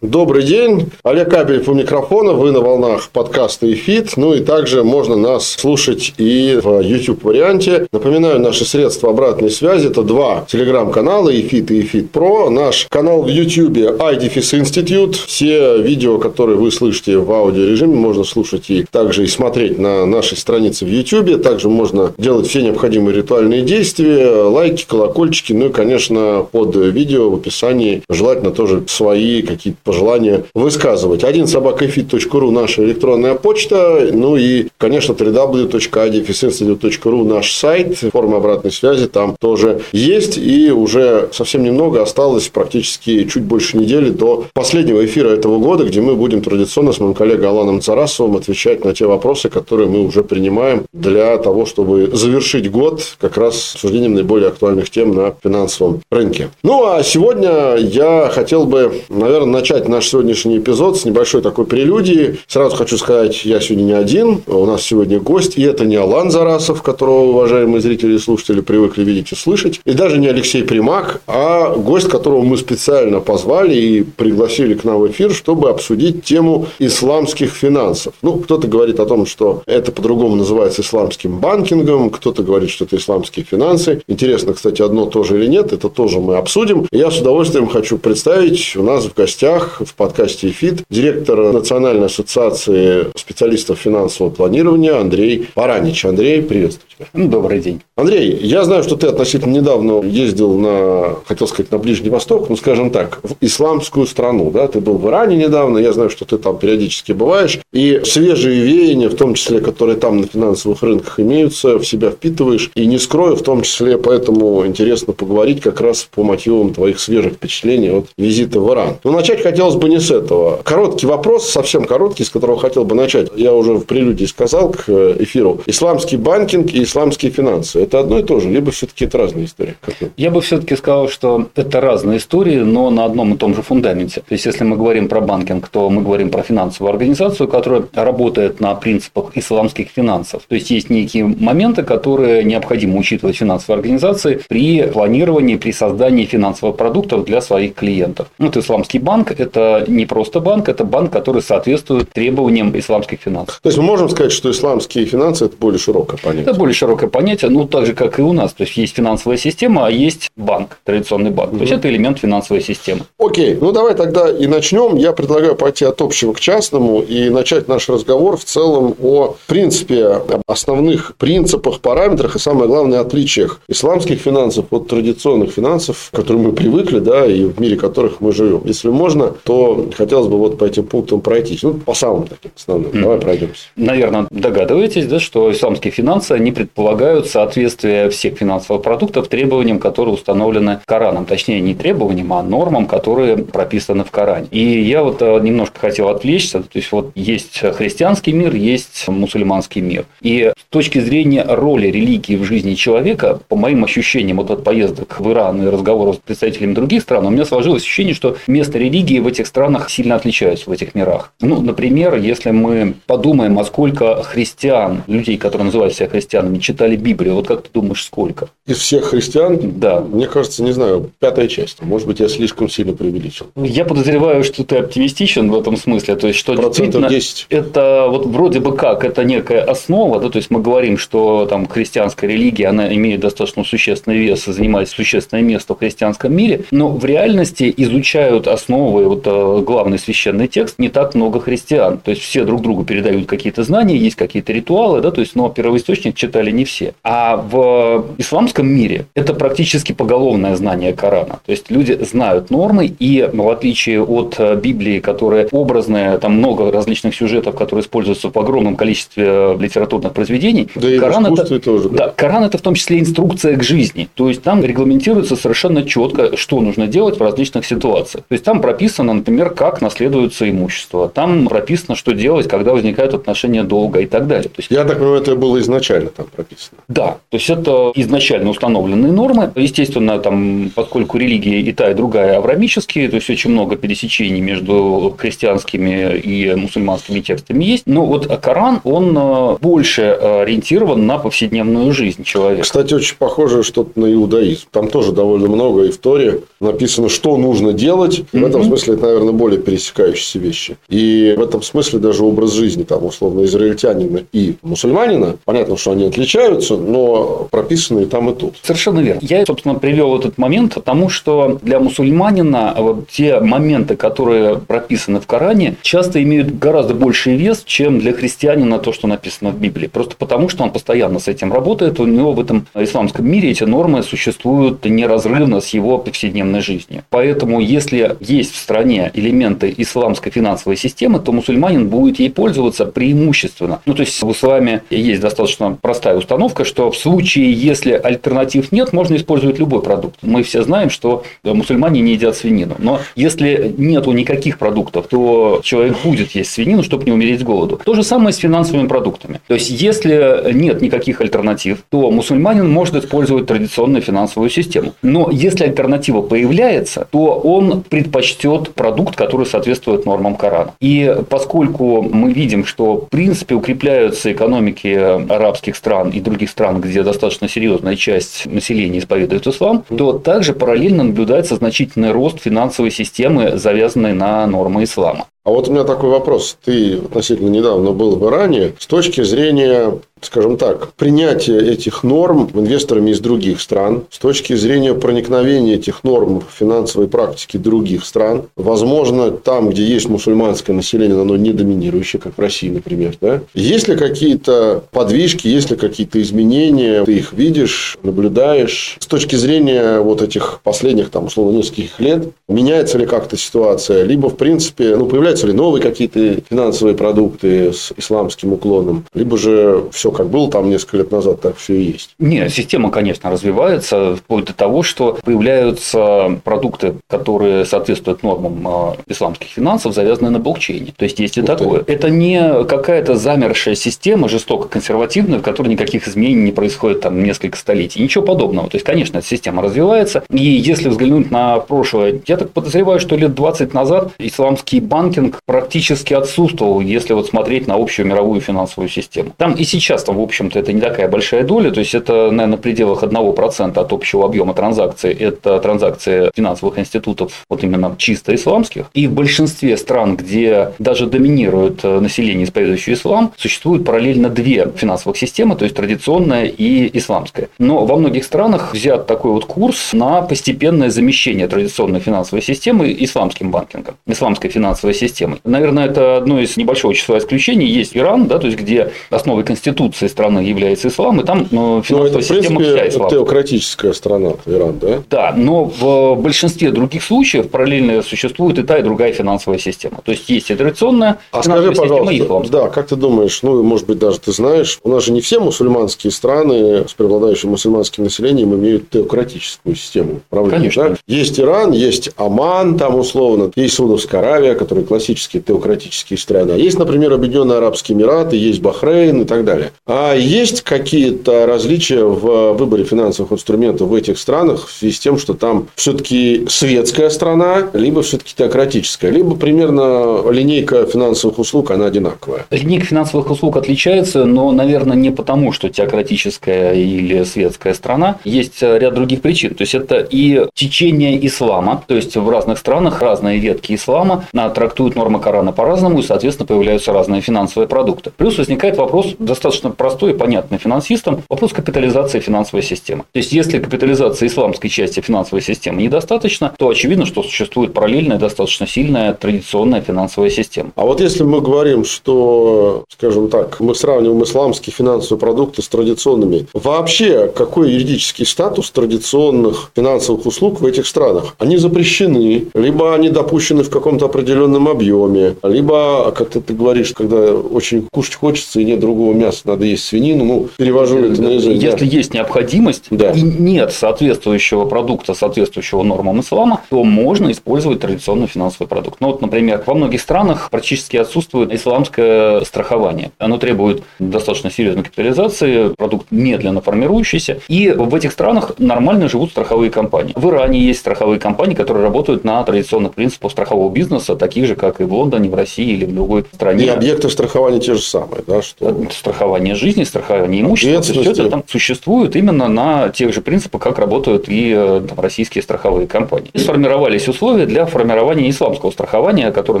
добрый день. Олег Абелев у микрофона, вы на волнах подкаста ИФИТ. Ну и также можно нас слушать и в YouTube варианте. Напоминаю, наши средства обратной связи это два телеграм-канала ИФИТ и ИФИТ Про. Наш канал в YouTube I дефис Institute. Все видео, которые вы слышите в аудиорежиме, можно слушать и также и смотреть на нашей странице в YouTube. Также можно делать все необходимые ритуальные действия, лайки, колокольчики, ну и, конечно, под видео в описании желательно тоже свои какие-то пожелания высказывать. Один собакафит.ру наша электронная почта, ну и, конечно, www.i дефис institute.ru наш сайт, форма обратной связи там тоже есть, и уже совсем немного осталось, практически чуть больше недели до последнего эфира этого года, где мы будем традиционно с моим коллегой Аланом Дзарасовым отвечать на те вопросы, которые мы уже принимаем для того, чтобы завершить год как раз обсуждением наиболее актуальных тем на финансовом рынке. Ну, а сегодня я хотел бы, наверное, начать наш сегодняшний эпизод с небольшой такой прелюдии. Сразу хочу сказать, я сегодня не один. У нас сегодня гость. И это не Алан Зарасов, которого уважаемые зрители и слушатели привыкли видеть и слышать. И даже не Алексей Примак, а гость, которого мы специально позвали и пригласили к нам в эфир, чтобы обсудить тему исламских финансов. Ну, кто-то говорит о том, что это по-другому называется исламским банкингом, кто-то говорит, что это исламские финансы. Интересно, кстати, одно тоже или нет, это тоже мы обсудим. Я с удовольствием хочу представить у нас в гостях в подкасте «ИФИТ» директор Национальной ассоциации специалистов финансового планирования Андрей Паранич. Андрей, приветствую тебя. Ну, добрый день. Андрей, я знаю, что ты относительно недавно ездил на, хотел сказать, на Ближний Восток, ну, скажем так, в исламскую страну. Да? Ты был в Иране недавно, я знаю, что ты там периодически бываешь. И свежие веяния, в том числе, которые там на финансовых рынках имеются, в себя впитываешь. И не скрою, в том числе, поэтому интересно поговорить как раз по мотивам твоих свежих впечатлений от визита в Иран. Но начать хотелось бы не с этого. Короткий вопрос, совсем короткий, с которого хотел бы начать. Я уже в прелюдии сказал к эфиру. Исламский банкинг и исламские финансы. Это одно и то же, либо все-таки это разные истории? Я бы все-таки сказал, что это разные истории, но на одном и том же фундаменте. То есть, если мы говорим про банкинг, то мы говорим про финансовую организацию, которая работает на принципах исламских финансов. То есть, есть некие моменты, которые необходимо учитывать финансовой организации при планировании, при создании финансовых продуктов для своих клиентов. Вот исламский банк – это не просто банк, это банк, который соответствует требованиям исламских финансов. То есть, мы можем сказать, что исламские финансы – это более широкое понятие? Это более широкое понятие, ну, так же, как и у нас. То есть, есть финансовая система, а есть банк, традиционный банк. Угу. То есть, это элемент финансовой системы. Окей, ну, давай тогда и начнем. Я предлагаю пойти от общего к частному и начать наш разговор в целом о принципе, основных принципах, параметрах и, самое главное, отличиях исламских финансов от традиционных финансов, к которым мы привыкли, да, и в мире которых мы живем. Если можно, то хотелось бы вот по этим пунктам пройтись. Ну, по самым таким основным. Mm. Давай пройдемся. Наверное, догадываетесь, да, что исламские финансы, они предполагают соответствие всех финансовых продуктов требованиям, которые установлены Кораном. Точнее, не требованиям, а нормам, которые прописаны в Коране. И я вот э, немножко хотел отвлечься. То есть, вот есть христианский мир, есть мусульманский мир. И с точки зрения роли религии в жизни человека, по моим ощущениям, вот от поездок в Иран и разговоров с представителями других стран, у меня сложилось ощущение, что место религии в этих странах сильно отличается в этих мирах. Ну, например, если мы подумаем, а сколько христиан, людей, которые называют себя христианами, читали Библию, вот как ты думаешь, сколько? Из всех христиан? Да. Мне кажется, не знаю, пятая часть. Может быть, я слишком сильно преувеличил. Я подозреваю, что ты оптимистичен в этом смысле. То есть, что Процентов 10. это вот вроде бы как, это некая основа, да, то есть мы говорим, что там христианская религия, она имеет достаточно существенный вес и занимает существенное место в христианском мире, но в реальности изучают основы вот э, главный священный текст, не так много христиан. То есть все друг другу передают какие-то знания, есть какие-то ритуалы, да, то есть, но первоисточник читали не все. А в исламском мире это практически поголовное знание Корана. То есть люди знают нормы, и в отличие от э, Библии, которая образная, там много различных сюжетов, которые используются в огромном количестве литературных произведений, да Коран, это, тоже, да. Да, Коран это в том числе инструкция к жизни. То есть там регламентируется совершенно четко, что нужно делать в различных ситуациях. То есть там прописано, например, как наследуется имущество. Там прописано, что делать, когда возникают отношения долга и так далее. То есть, Я так понимаю, это было изначально там прописано. Да, то есть это изначально установленные нормы. Естественно, там, поскольку религии и та, и другая аврамические, то есть очень много пересечений между христианскими и мусульманскими текстами есть. Но вот Коран, он э, больше ориентирован на повседневную жизнь человека. Кстати, очень похоже что-то на иудаизм. Там тоже довольно много и в Торе написано, что нужно делать. В этом смысле это, наверное, более пересекающиеся вещи. И в этом смысле даже образ жизни, там, условно, израильтянина и мусульманина, понятно, что они отличаются, но прописаны и там, и тут. Совершенно верно. Я, собственно, привел этот момент, потому что для мусульманина вот те моменты, которые прописаны в Коране, часто имеют гораздо больший вес, чем для христианина то, что написано в Библии. Просто потому, что он постоянно с этим работает, у него в этом исламском мире эти нормы существуют неразрывно с его повседневной жизнью. Поэтому, если есть в стране элементы исламской финансовой системы, то мусульманин будет ей пользоваться преимущественно. Ну, то есть, в исламе есть достаточно простая установка, что в случае, если альтернатив нет, можно использовать любой продукт. Мы все знаем, что мусульмане не едят свинину. Но если нету никаких продуктов, то человек будет есть свинину, чтобы не умереть с голоду. То же самое с финансовыми продуктами. То есть, если нет никаких альтернатив, то мусульманин может использовать традиционную финансовую систему. Но если альтернатива появляется, то он предпочтет продукт, который соответствует нормам Корана. И поскольку мы видим, что в принципе укрепляются экономики арабских стран и других стран, где достаточно серьезная часть населения исповедует ислам, то также параллельно наблюдается значительный рост финансовой системы, завязанной на нормы ислама. А вот у меня такой вопрос. Ты относительно недавно был в Иране. С точки зрения скажем так, принятия этих норм инвесторами из других стран, с точки зрения проникновения этих норм в финансовой практике других стран, возможно, там, где есть мусульманское население, оно не доминирующее, как в России, например, да? Есть ли какие-то подвижки, есть ли какие-то изменения, ты их видишь, наблюдаешь? С точки зрения вот этих последних, там, условно, нескольких лет, меняется ли как-то ситуация? Либо, в принципе, ну, появляются появляются ли новые какие-то финансовые продукты с исламским уклоном, либо же все как было там несколько лет назад, так все и есть. Нет, система, конечно, развивается вплоть до того, что появляются продукты, которые соответствуют нормам а, исламских финансов, завязанные на блокчейне. То есть есть и такое. Это не какая-то замершая система, жестоко консервативная, в которой никаких изменений не происходит там несколько столетий. Ничего подобного. То есть, конечно, эта система развивается. И если взглянуть на прошлое, я так подозреваю, что лет 20 назад исламские банки маркетинг практически отсутствовал, если вот смотреть на общую мировую финансовую систему. Там и сейчас-то, в общем-то, это не такая большая доля, то есть это, наверное, в пределах 1% от общего объема транзакций. Это транзакции финансовых институтов, вот именно чисто исламских. И в большинстве стран, где даже доминирует э, население, исповедующее ислам, существуют параллельно две финансовых системы, то есть традиционная и исламская. Но во многих странах взят такой вот курс на постепенное замещение традиционной финансовой системы исламским банкингом, исламской финансовой системой системой. Наверное, это одно из небольшого числа исключений. Есть Иран, да, то есть где основой конституции страны является ислам, и там ну, финансовая но это, система принципе, вся ислам. теократическая страна, Иран, да? Да, но в большинстве других случаев параллельно существует и та, и другая финансовая система. То есть есть и традиционная а финансовая скажи, система, и. Да, как ты думаешь, ну, может быть, даже ты знаешь, у нас же не все мусульманские страны с преобладающим мусульманским населением имеют теократическую систему правления. Конечно. Да? Есть Иран, есть Оман, там условно, есть Саудовская Аравия, которая классические теократические страны. Есть, например, Объединенные Арабские Эмираты, есть Бахрейн и так далее. А есть какие-то различия в выборе финансовых инструментов в этих странах в связи с тем, что там все-таки светская страна, либо все-таки теократическая, либо примерно линейка финансовых услуг, она одинаковая? Линейка финансовых услуг отличается, но, наверное, не потому, что теократическая или светская страна. Есть ряд других причин. То есть, это и течение ислама, то есть, в разных странах разные ветки ислама трактуют трактуют нормы Корана по-разному, и, соответственно, появляются разные финансовые продукты. Плюс возникает вопрос, достаточно простой и понятный финансистам, вопрос капитализации финансовой системы. То есть, если капитализация исламской части финансовой системы недостаточно, то очевидно, что существует параллельная, достаточно сильная традиционная финансовая система. А вот если мы говорим, что, скажем так, мы сравниваем исламские финансовые продукты с традиционными, вообще какой юридический статус традиционных финансовых услуг в этих странах? Они запрещены, либо они допущены в каком-то определенном объеме, либо, как ты, ты говоришь, когда очень кушать хочется и нет другого мяса, надо есть свинину, ну, перевожу это на язык. Если да. есть необходимость да. и нет соответствующего продукта, соответствующего нормам ислама, то можно использовать традиционный финансовый продукт. Ну, вот, например, во многих странах практически отсутствует исламское страхование. Оно требует достаточно серьезной капитализации, продукт медленно формирующийся, и в этих странах нормально живут страховые компании. В Иране есть страховые компании, которые работают на традиционных принципах страхового бизнеса, таких же, как и в Лондоне, в России или в другой стране. И объекты страхования те же самые, да? Что... Страхование жизни, страхование имущества, все это там существует именно на тех же принципах, как работают и э, там, российские страховые компании. И сформировались условия для формирования исламского страхования, которое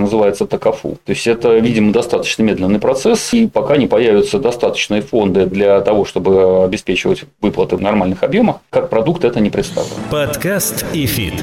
называется ТАКАФУ. То есть, это, видимо, достаточно медленный процесс, и пока не появятся достаточные фонды для того, чтобы обеспечивать выплаты в нормальных объемах, как продукт это не представлено. Подкаст ИФИТ.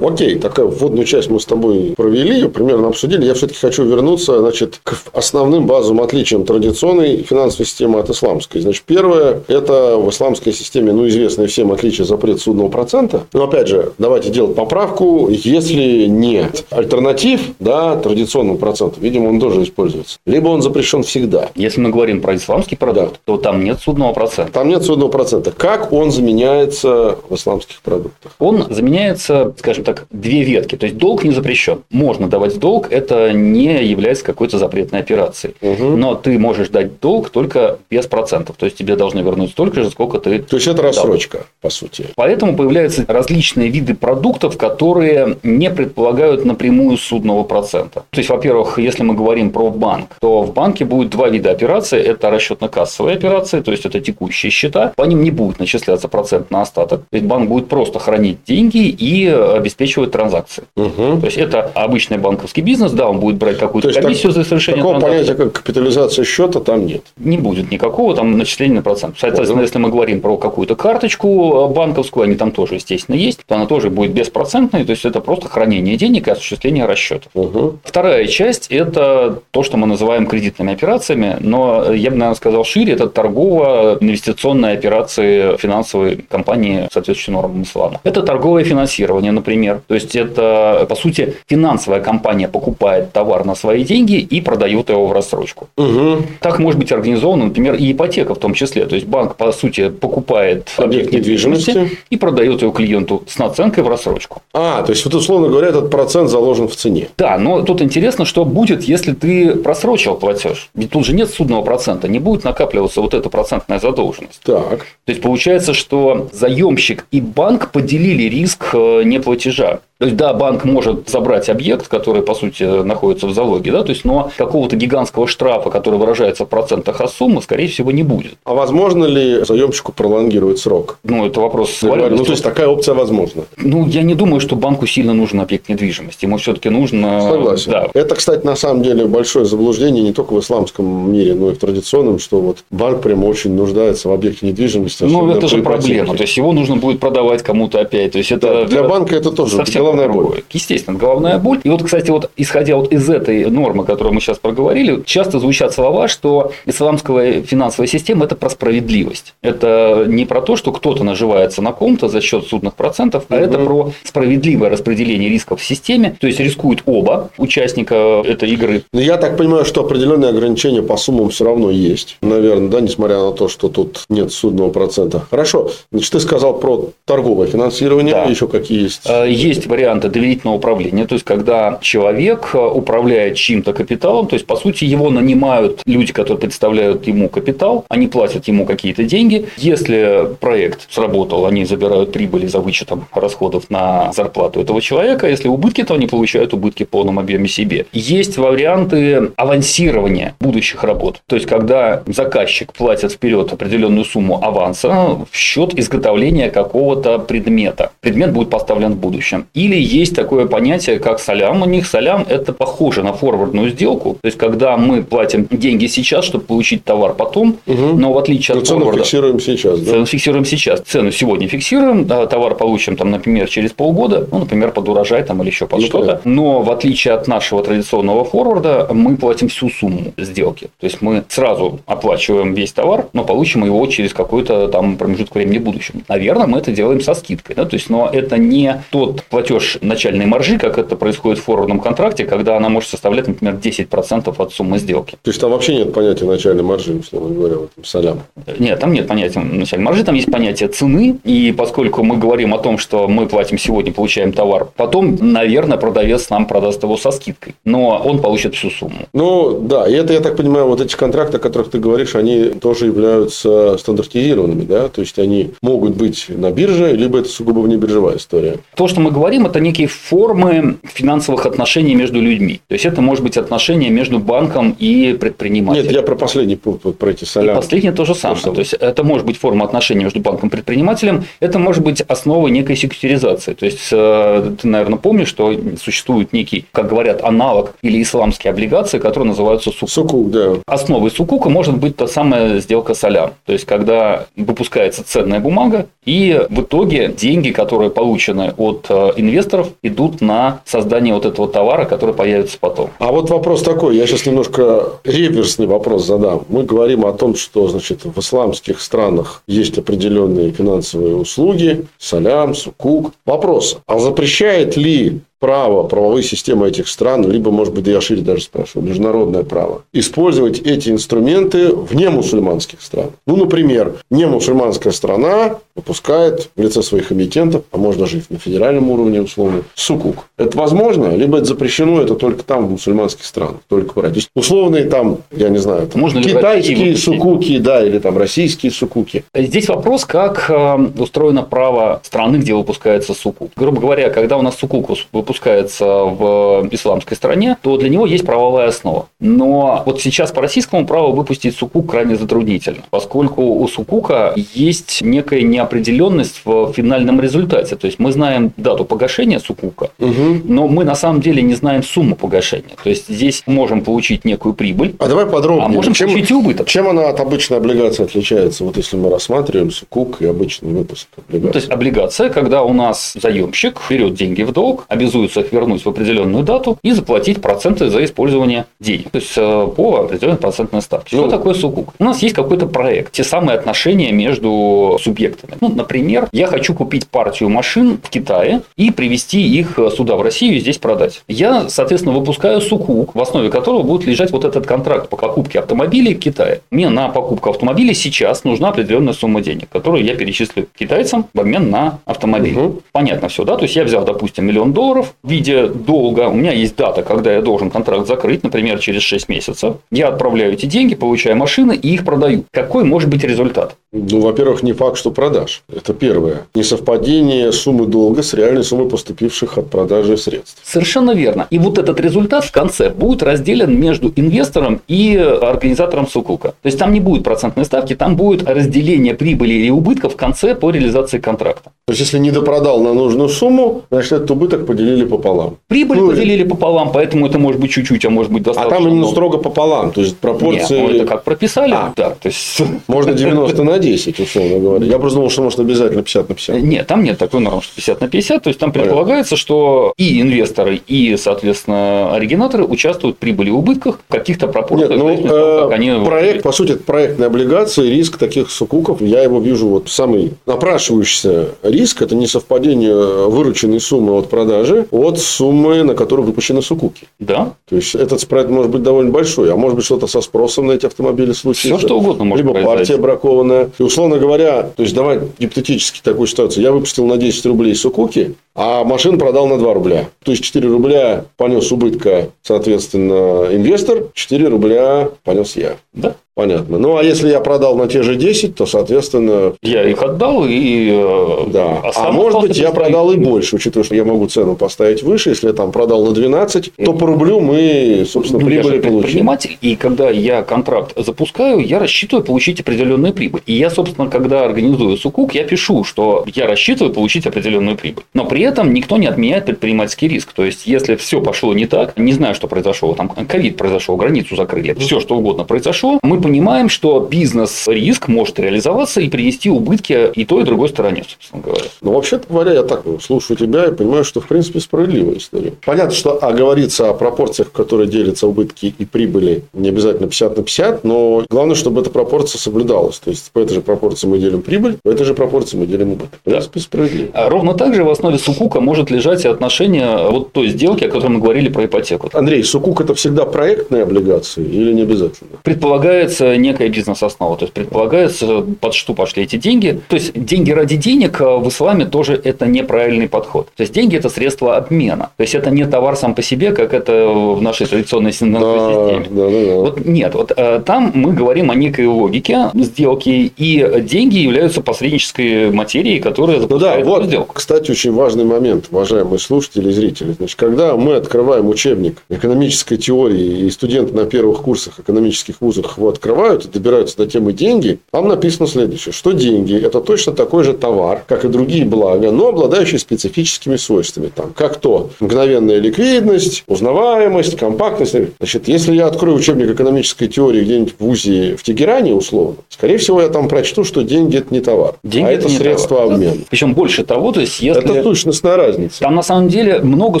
Окей, такая вводную часть мы с тобой провели, ее примерно обсудили. Я все-таки хочу вернуться значит, к основным базовым отличиям традиционной финансовой системы от исламской. Значит, первое – это в исламской системе, ну, известное всем отличие запрет ссудного процента. Но, опять же, давайте делать поправку, если нет альтернатив, да, традиционному проценту, видимо, он тоже используется. Либо он запрещен всегда. Если мы говорим про исламский продукт, да. то там нет ссудного процента. Там нет ссудного процента. Как он заменяется в исламских продуктах? Он заменяется, скажем так, две ветки. То есть долг не запрещен. Можно давать долг, это не является какой-то запретной операцией. Угу. Но ты можешь дать долг только без процентов. То есть тебе должны вернуть столько же, сколько ты. То есть это дал. рассрочка, по сути. Поэтому появляются различные виды продуктов, которые не предполагают напрямую судного процента. То есть, во-первых, если мы говорим про банк, то в банке будет два вида операций. Это расчетно-кассовые операции, то есть это текущие счета. По ним не будет начисляться процент на остаток. То есть банк будет просто хранить деньги и обеспечивать обеспечивают транзакции. Угу. То есть это обычный банковский бизнес, да, он будет брать какую-то комиссию так, за совершение такого транзакции. понятия, как капитализация счета, там нет. Не будет никакого там начисления на процент. Соответственно, если мы говорим про какую-то карточку банковскую, они там тоже, естественно, есть, то она тоже будет беспроцентной, то есть это просто хранение денег и осуществление расчетов. Угу. Вторая часть – это то, что мы называем кредитными операциями, но я бы, наверное, сказал шире, это торгово-инвестиционные операции финансовой компании, соответствующей нормам ислама. Это торговое финансирование, например, например. То есть это, по сути, финансовая компания покупает товар на свои деньги и продает его в рассрочку. Угу. Так может быть организована, например, и ипотека в том числе. То есть банк, по сути, покупает объект недвижимости и продает его клиенту с наценкой в рассрочку. А, то есть, вот условно говоря, этот процент заложен в цене. Да, но тут интересно, что будет, если ты просрочил платеж. Ведь тут же нет судного процента, не будет накапливаться вот эта процентная задолженность. Так. То есть получается, что заемщик и банк поделили риск э, неплатежа déjà То есть, да, банк может забрать объект, который, по сути, находится в залоге, да, то есть, но какого-то гигантского штрафа, который выражается в процентах от суммы, скорее всего, не будет. А возможно ли заемщику пролонгировать срок? Ну, это вопрос Ну, то есть, такая опция возможна? Ну, я не думаю, что банку сильно нужен объект недвижимости. Ему все-таки нужно... Согласен. Да. Это, кстати, на самом деле большое заблуждение не только в исламском мире, но и в традиционном, что вот банк прямо очень нуждается в объекте недвижимости. Ну, это же проблема. То есть, его нужно будет продавать кому-то опять. То есть, это... Для банка это тоже головная боль. Естественно, головная боль. И вот, кстати, вот исходя вот из этой нормы, которую мы сейчас проговорили, часто звучат слова, что исламская финансовая система – это про справедливость. Это не про то, что кто-то наживается на ком-то за счет судных процентов, а угу. это про справедливое распределение рисков в системе. То есть, рискуют оба участника этой игры. Но я так понимаю, что определенные ограничения по суммам все равно есть. Наверное, да, несмотря на то, что тут нет судного процента. Хорошо. Значит, ты сказал про торговое финансирование. Да. Еще какие есть? Э, есть варианты доверительного управления, то есть когда человек э, управляет чьим-то капиталом, то есть по сути его нанимают люди, которые представляют ему капитал, они платят ему какие-то деньги. Если проект сработал, они забирают прибыли за вычетом расходов на зарплату этого человека. Если убытки, то они получают убытки в полном объеме себе. Есть варианты авансирования будущих работ. То есть когда заказчик платит вперед определенную сумму аванса в счет изготовления какого-то предмета. Предмет будет поставлен в будущем. И Или есть такое понятие, как солям. У них солям – это похоже на форвардную сделку. То есть, когда мы платим деньги сейчас, чтобы получить товар потом, угу. но в отличие но от цену форварда… фиксируем сейчас, да? Цену фиксируем сейчас. Цену сегодня фиксируем, товар получим, там, например, через полгода, ну, например, под урожай там, или еще под ну, что-то. Но в отличие от нашего традиционного форварда, мы платим всю сумму сделки. То есть, мы сразу оплачиваем весь товар, но получим его через какой-то там промежуток времени в будущем. Наверное, мы это делаем со скидкой. Да? То есть, но это не тот платеж начальной маржи, как это происходит в форвардном контракте, когда она может составлять, например, 10% от суммы сделки. То есть, там вообще нет понятия начальной маржи, условно говоря, в этом солям? Нет, там нет понятия начальной маржи, там есть понятие цены. И поскольку мы говорим о том, что мы платим сегодня, получаем товар, потом, наверное, продавец нам продаст его со скидкой. Но он получит всю сумму. Ну, да. И это, я так понимаю, вот эти контракты, о которых ты говоришь, они тоже являются стандартизированными, да? То есть, они могут быть на бирже, либо это сугубо внебиржевая история. То, что мы говорим, это некие формы финансовых отношений между людьми. То есть, это может быть отношения между банком и предпринимателем. Нет, я про последний пункт, про эти соляны. И последнее то же самое. То, есть, это может быть форма отношений между банком и предпринимателем, это может быть основой некой секьютеризации. То есть, э, ты, наверное, помнишь, что существует некий, как говорят, аналог или исламские облигации, которые называются сукук. Сукук, да. Основой сукука может быть та самая сделка солян. То есть, когда выпускается ценная бумага, и в итоге деньги, которые получены от э, инвесторов, идут на создание вот этого товара, который появится потом. А вот вопрос такой, я сейчас немножко реверсный вопрос задам. Мы говорим о том, что значит, в исламских странах есть определенные финансовые услуги, салям, сукук. Вопрос, а запрещает ли право, правовые системы этих стран, либо, может быть, я шире даже спрашиваю, международное право, использовать эти инструменты в немусульманских странах. Ну, например, немусульманская страна выпускает в лице своих эмитентов, а можно жить на федеральном уровне, условно, сукук. Это возможно? Либо это запрещено, это только там, в мусульманских странах, только в То есть, условные там, я не знаю, там, можно китайские сукуки, да, или там российские сукуки. Здесь вопрос, как э, устроено право страны, где выпускается сукук. Грубо говоря, когда у нас сукук выпускается в исламской стране, то для него есть правовая основа. Но вот сейчас по российскому праву выпустить сукук крайне затруднительно, поскольку у сукука есть некая неопределенность в финальном результате. То есть мы знаем дату погашения сукука, угу. но мы на самом деле не знаем сумму погашения. То есть здесь можем получить некую прибыль, а давай подробнее. А можем чем, получить убыток. Чем она от обычной облигации отличается? Вот если мы рассматриваем сукук и обычный выпуск облигации. Ну, то есть облигация, когда у нас заемщик берет деньги в долг, обязуется их вернуть в определенную дату и заплатить проценты за использование денег. То есть э, по определенной процентной ставке. Что ну, такое сукук? У нас есть какой-то проект, те самые отношения между субъектами. Ну, например, я хочу купить партию машин в Китае и привезти их сюда, в Россию, и здесь продать. Я, соответственно, выпускаю сукук, в основе которого будет лежать вот этот контракт по покупке автомобилей в Китае. Мне на покупку автомобиля сейчас нужна определенная сумма денег, которую я перечислю китайцам в обмен на автомобиль. Угу. Понятно все, да? То есть я взял, допустим, миллион долларов, в виде долга. У меня есть дата, когда я должен контракт закрыть, например, через 6 месяцев. Я отправляю эти деньги, получаю машины и их продаю. Какой может быть результат? Ну, во-первых, не факт, что продашь. Это первое. Несовпадение суммы долга с реальной суммой поступивших от продажи средств. Совершенно верно. И вот этот результат в конце будет разделен между инвестором и организатором сукука. То есть там не будет процентной ставки, там будет разделение прибыли или убытка в конце по реализации контракта. То есть, если не допродал на нужную сумму, значит, этот убыток поделили пополам. Прибыль ну, поделили пополам, поэтому это может быть чуть-чуть, а может быть достаточно. А там именно строго пополам, то есть пропорции. Нет, ну, это как прописали. А, да, то есть... Можно 90 на 10, условно говоря. Я просто думал, что может обязательно 50 на 50. Нет, там нет такой нормы, что 50 на 50. То есть там предполагается, что и инвесторы, и, соответственно, оригинаторы участвуют в прибыли и убытках в каких-то пропорциях. Нет, ну, того, как они проект, по сути, это проектная облигация, риск таких сукуков, я его вижу вот самый напрашивающийся риск, это несовпадение вырученной суммы от продажи от суммы, на которую выпущены сукуки. Да. То есть, этот спред может быть довольно большой, а может быть что-то со спросом на эти автомобили случится. Все что угодно может Либо произойти. партия бракованная. И, условно говоря, то есть, давай гипотетически такую ситуацию. Я выпустил на 10 рублей сукуки, а машину продал на 2 рубля. То есть, 4 рубля понес убытка, соответственно, инвестор, 4 рубля понес я. Да. Понятно. Ну, а если я продал на те же 10, то, соответственно... Я их отдал и... Э, да. А, а может быть, я продал и больше, учитывая, что я могу цену поставить выше. Если я там продал на 12, то по рублю мы, собственно, ну, прибыли получим. и когда я контракт запускаю, я рассчитываю получить определенную прибыль. И я, собственно, когда организую сукук, я пишу, что я рассчитываю получить определенную прибыль. Но при этом никто не отменяет предпринимательский риск. То есть, если все пошло не так, не знаю, что произошло, там ковид произошел, границу закрыли, все что угодно произошло, мы понимаем, что бизнес-риск может реализоваться и принести убытки и той, и другой стороне, собственно говоря. Ну, вообще-то говоря, я так слушаю тебя и понимаю, что, в принципе, справедливая история. Понятно, что а говорится о пропорциях, в которые делятся убытки и прибыли, не обязательно 50 на 50, но главное, чтобы эта пропорция соблюдалась. То есть, по этой же пропорции мы делим прибыль, по этой же пропорции мы делим убыток. В принципе, справедливо. А ровно так же в основе сукука может лежать и отношение вот той сделки, о которой мы говорили про ипотеку. Андрей, сукук – это всегда проектные облигации или не обязательно? Предполагается некая бизнес-основа. То есть, предполагается, под что пошли эти деньги. То есть, деньги ради денег а в исламе тоже это неправильный подход. То есть, деньги – это средство обмена. То есть, это не товар сам по себе, как это в нашей традиционной финансовой да, системе. Да, да, да. Вот нет, вот э, там мы говорим о некой логике сделки, и деньги являются посреднической материей, которая ну да, вот, сделку. Кстати, очень важный момент, уважаемые слушатели и зрители. Значит, когда мы открываем учебник экономической теории, и студенты на первых курсах экономических вузов его открывают и добираются до темы деньги, там написано следующее, что деньги – это точно такой же товар, как и другие блага, но обладающие специфическими свойствами. Там, как то мгновенная ликвидность, узнаваемость, компактность. Значит, если я открою учебник экономической теории где-нибудь в ВУЗе в Тегеране, условно, скорее всего, я там прочту, что деньги – это не товар, деньги а это, это средство товар. обмена. Причем больше того, то есть если... Это сущностная разница. Там на самом деле много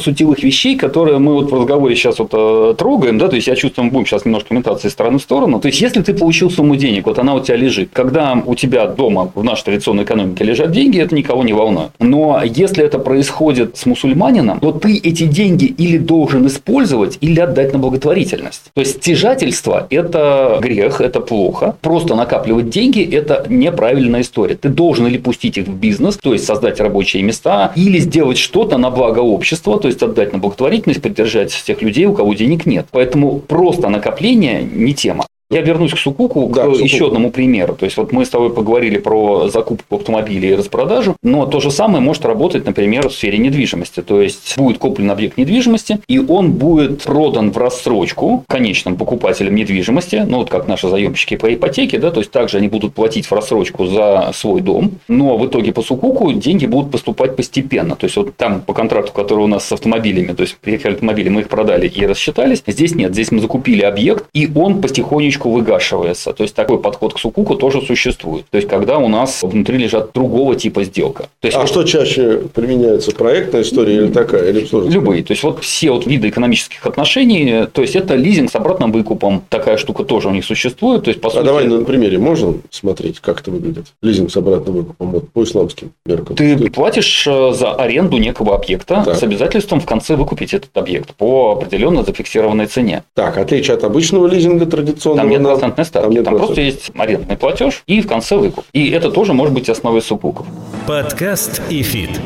сутевых вещей, которые мы вот в разговоре сейчас вот э, трогаем, да, то есть я чувствую, мы будем сейчас немножко метаться из стороны в сторону. То есть если ты получил сумму денег, вот она у тебя лежит, когда у тебя дома в нашей традиционной экономике лежат деньги, это никого не волнует. Но если это происходит с мусульманином, то ты эти деньги или должен использовать, или отдать на благотворительность. То есть стяжательство – это грех, это плохо. Просто накапливать деньги – это неправильная история. Ты должен или пустить их в бизнес, то есть создать рабочие места, или сделать что-то на благо общества, то есть отдать на благотворительность, поддержать тех людей, у кого денег нет. Поэтому просто накопление не тема. Я вернусь к Сукуку, да, к, Сукуку. еще одному примеру. То есть, вот мы с тобой поговорили про закупку автомобилей и распродажу, но то же самое может работать, например, в сфере недвижимости. То есть, будет куплен объект недвижимости, и он будет продан в рассрочку конечным покупателям недвижимости, ну, вот как наши заемщики по ипотеке, да, то есть, также они будут платить в рассрочку за свой дом, но в итоге по Сукуку деньги будут поступать постепенно. То есть, вот там по контракту, который у нас с автомобилями, то есть, приехали автомобили, мы их продали и рассчитались, здесь нет, здесь мы закупили объект, и он потихонечку потихонечку выгашивается. То есть такой подход к сукуку тоже существует. То есть когда у нас внутри лежат другого типа сделка. То есть, а вот, что чаще применяется? Проектная история или такая? Или любые. То есть вот все вот виды экономических отношений, то есть это лизинг с обратным выкупом. Такая штука тоже у них существует. То есть, по а сути... давай на примере можно смотреть, как это выглядит? Лизинг с обратным выкупом вот, по исламским меркам. Ты платишь э, за аренду некого объекта Так. с обязательством в конце выкупить этот объект по определенно зафиксированной цене. Так, отличие от обычного лизинга традиционного. Там нет процентной ставки. там Там, нет просто процента. есть арендный платеж и в конце выкуп. И это тоже может быть основой сукуков. Подкаст ИФИТ.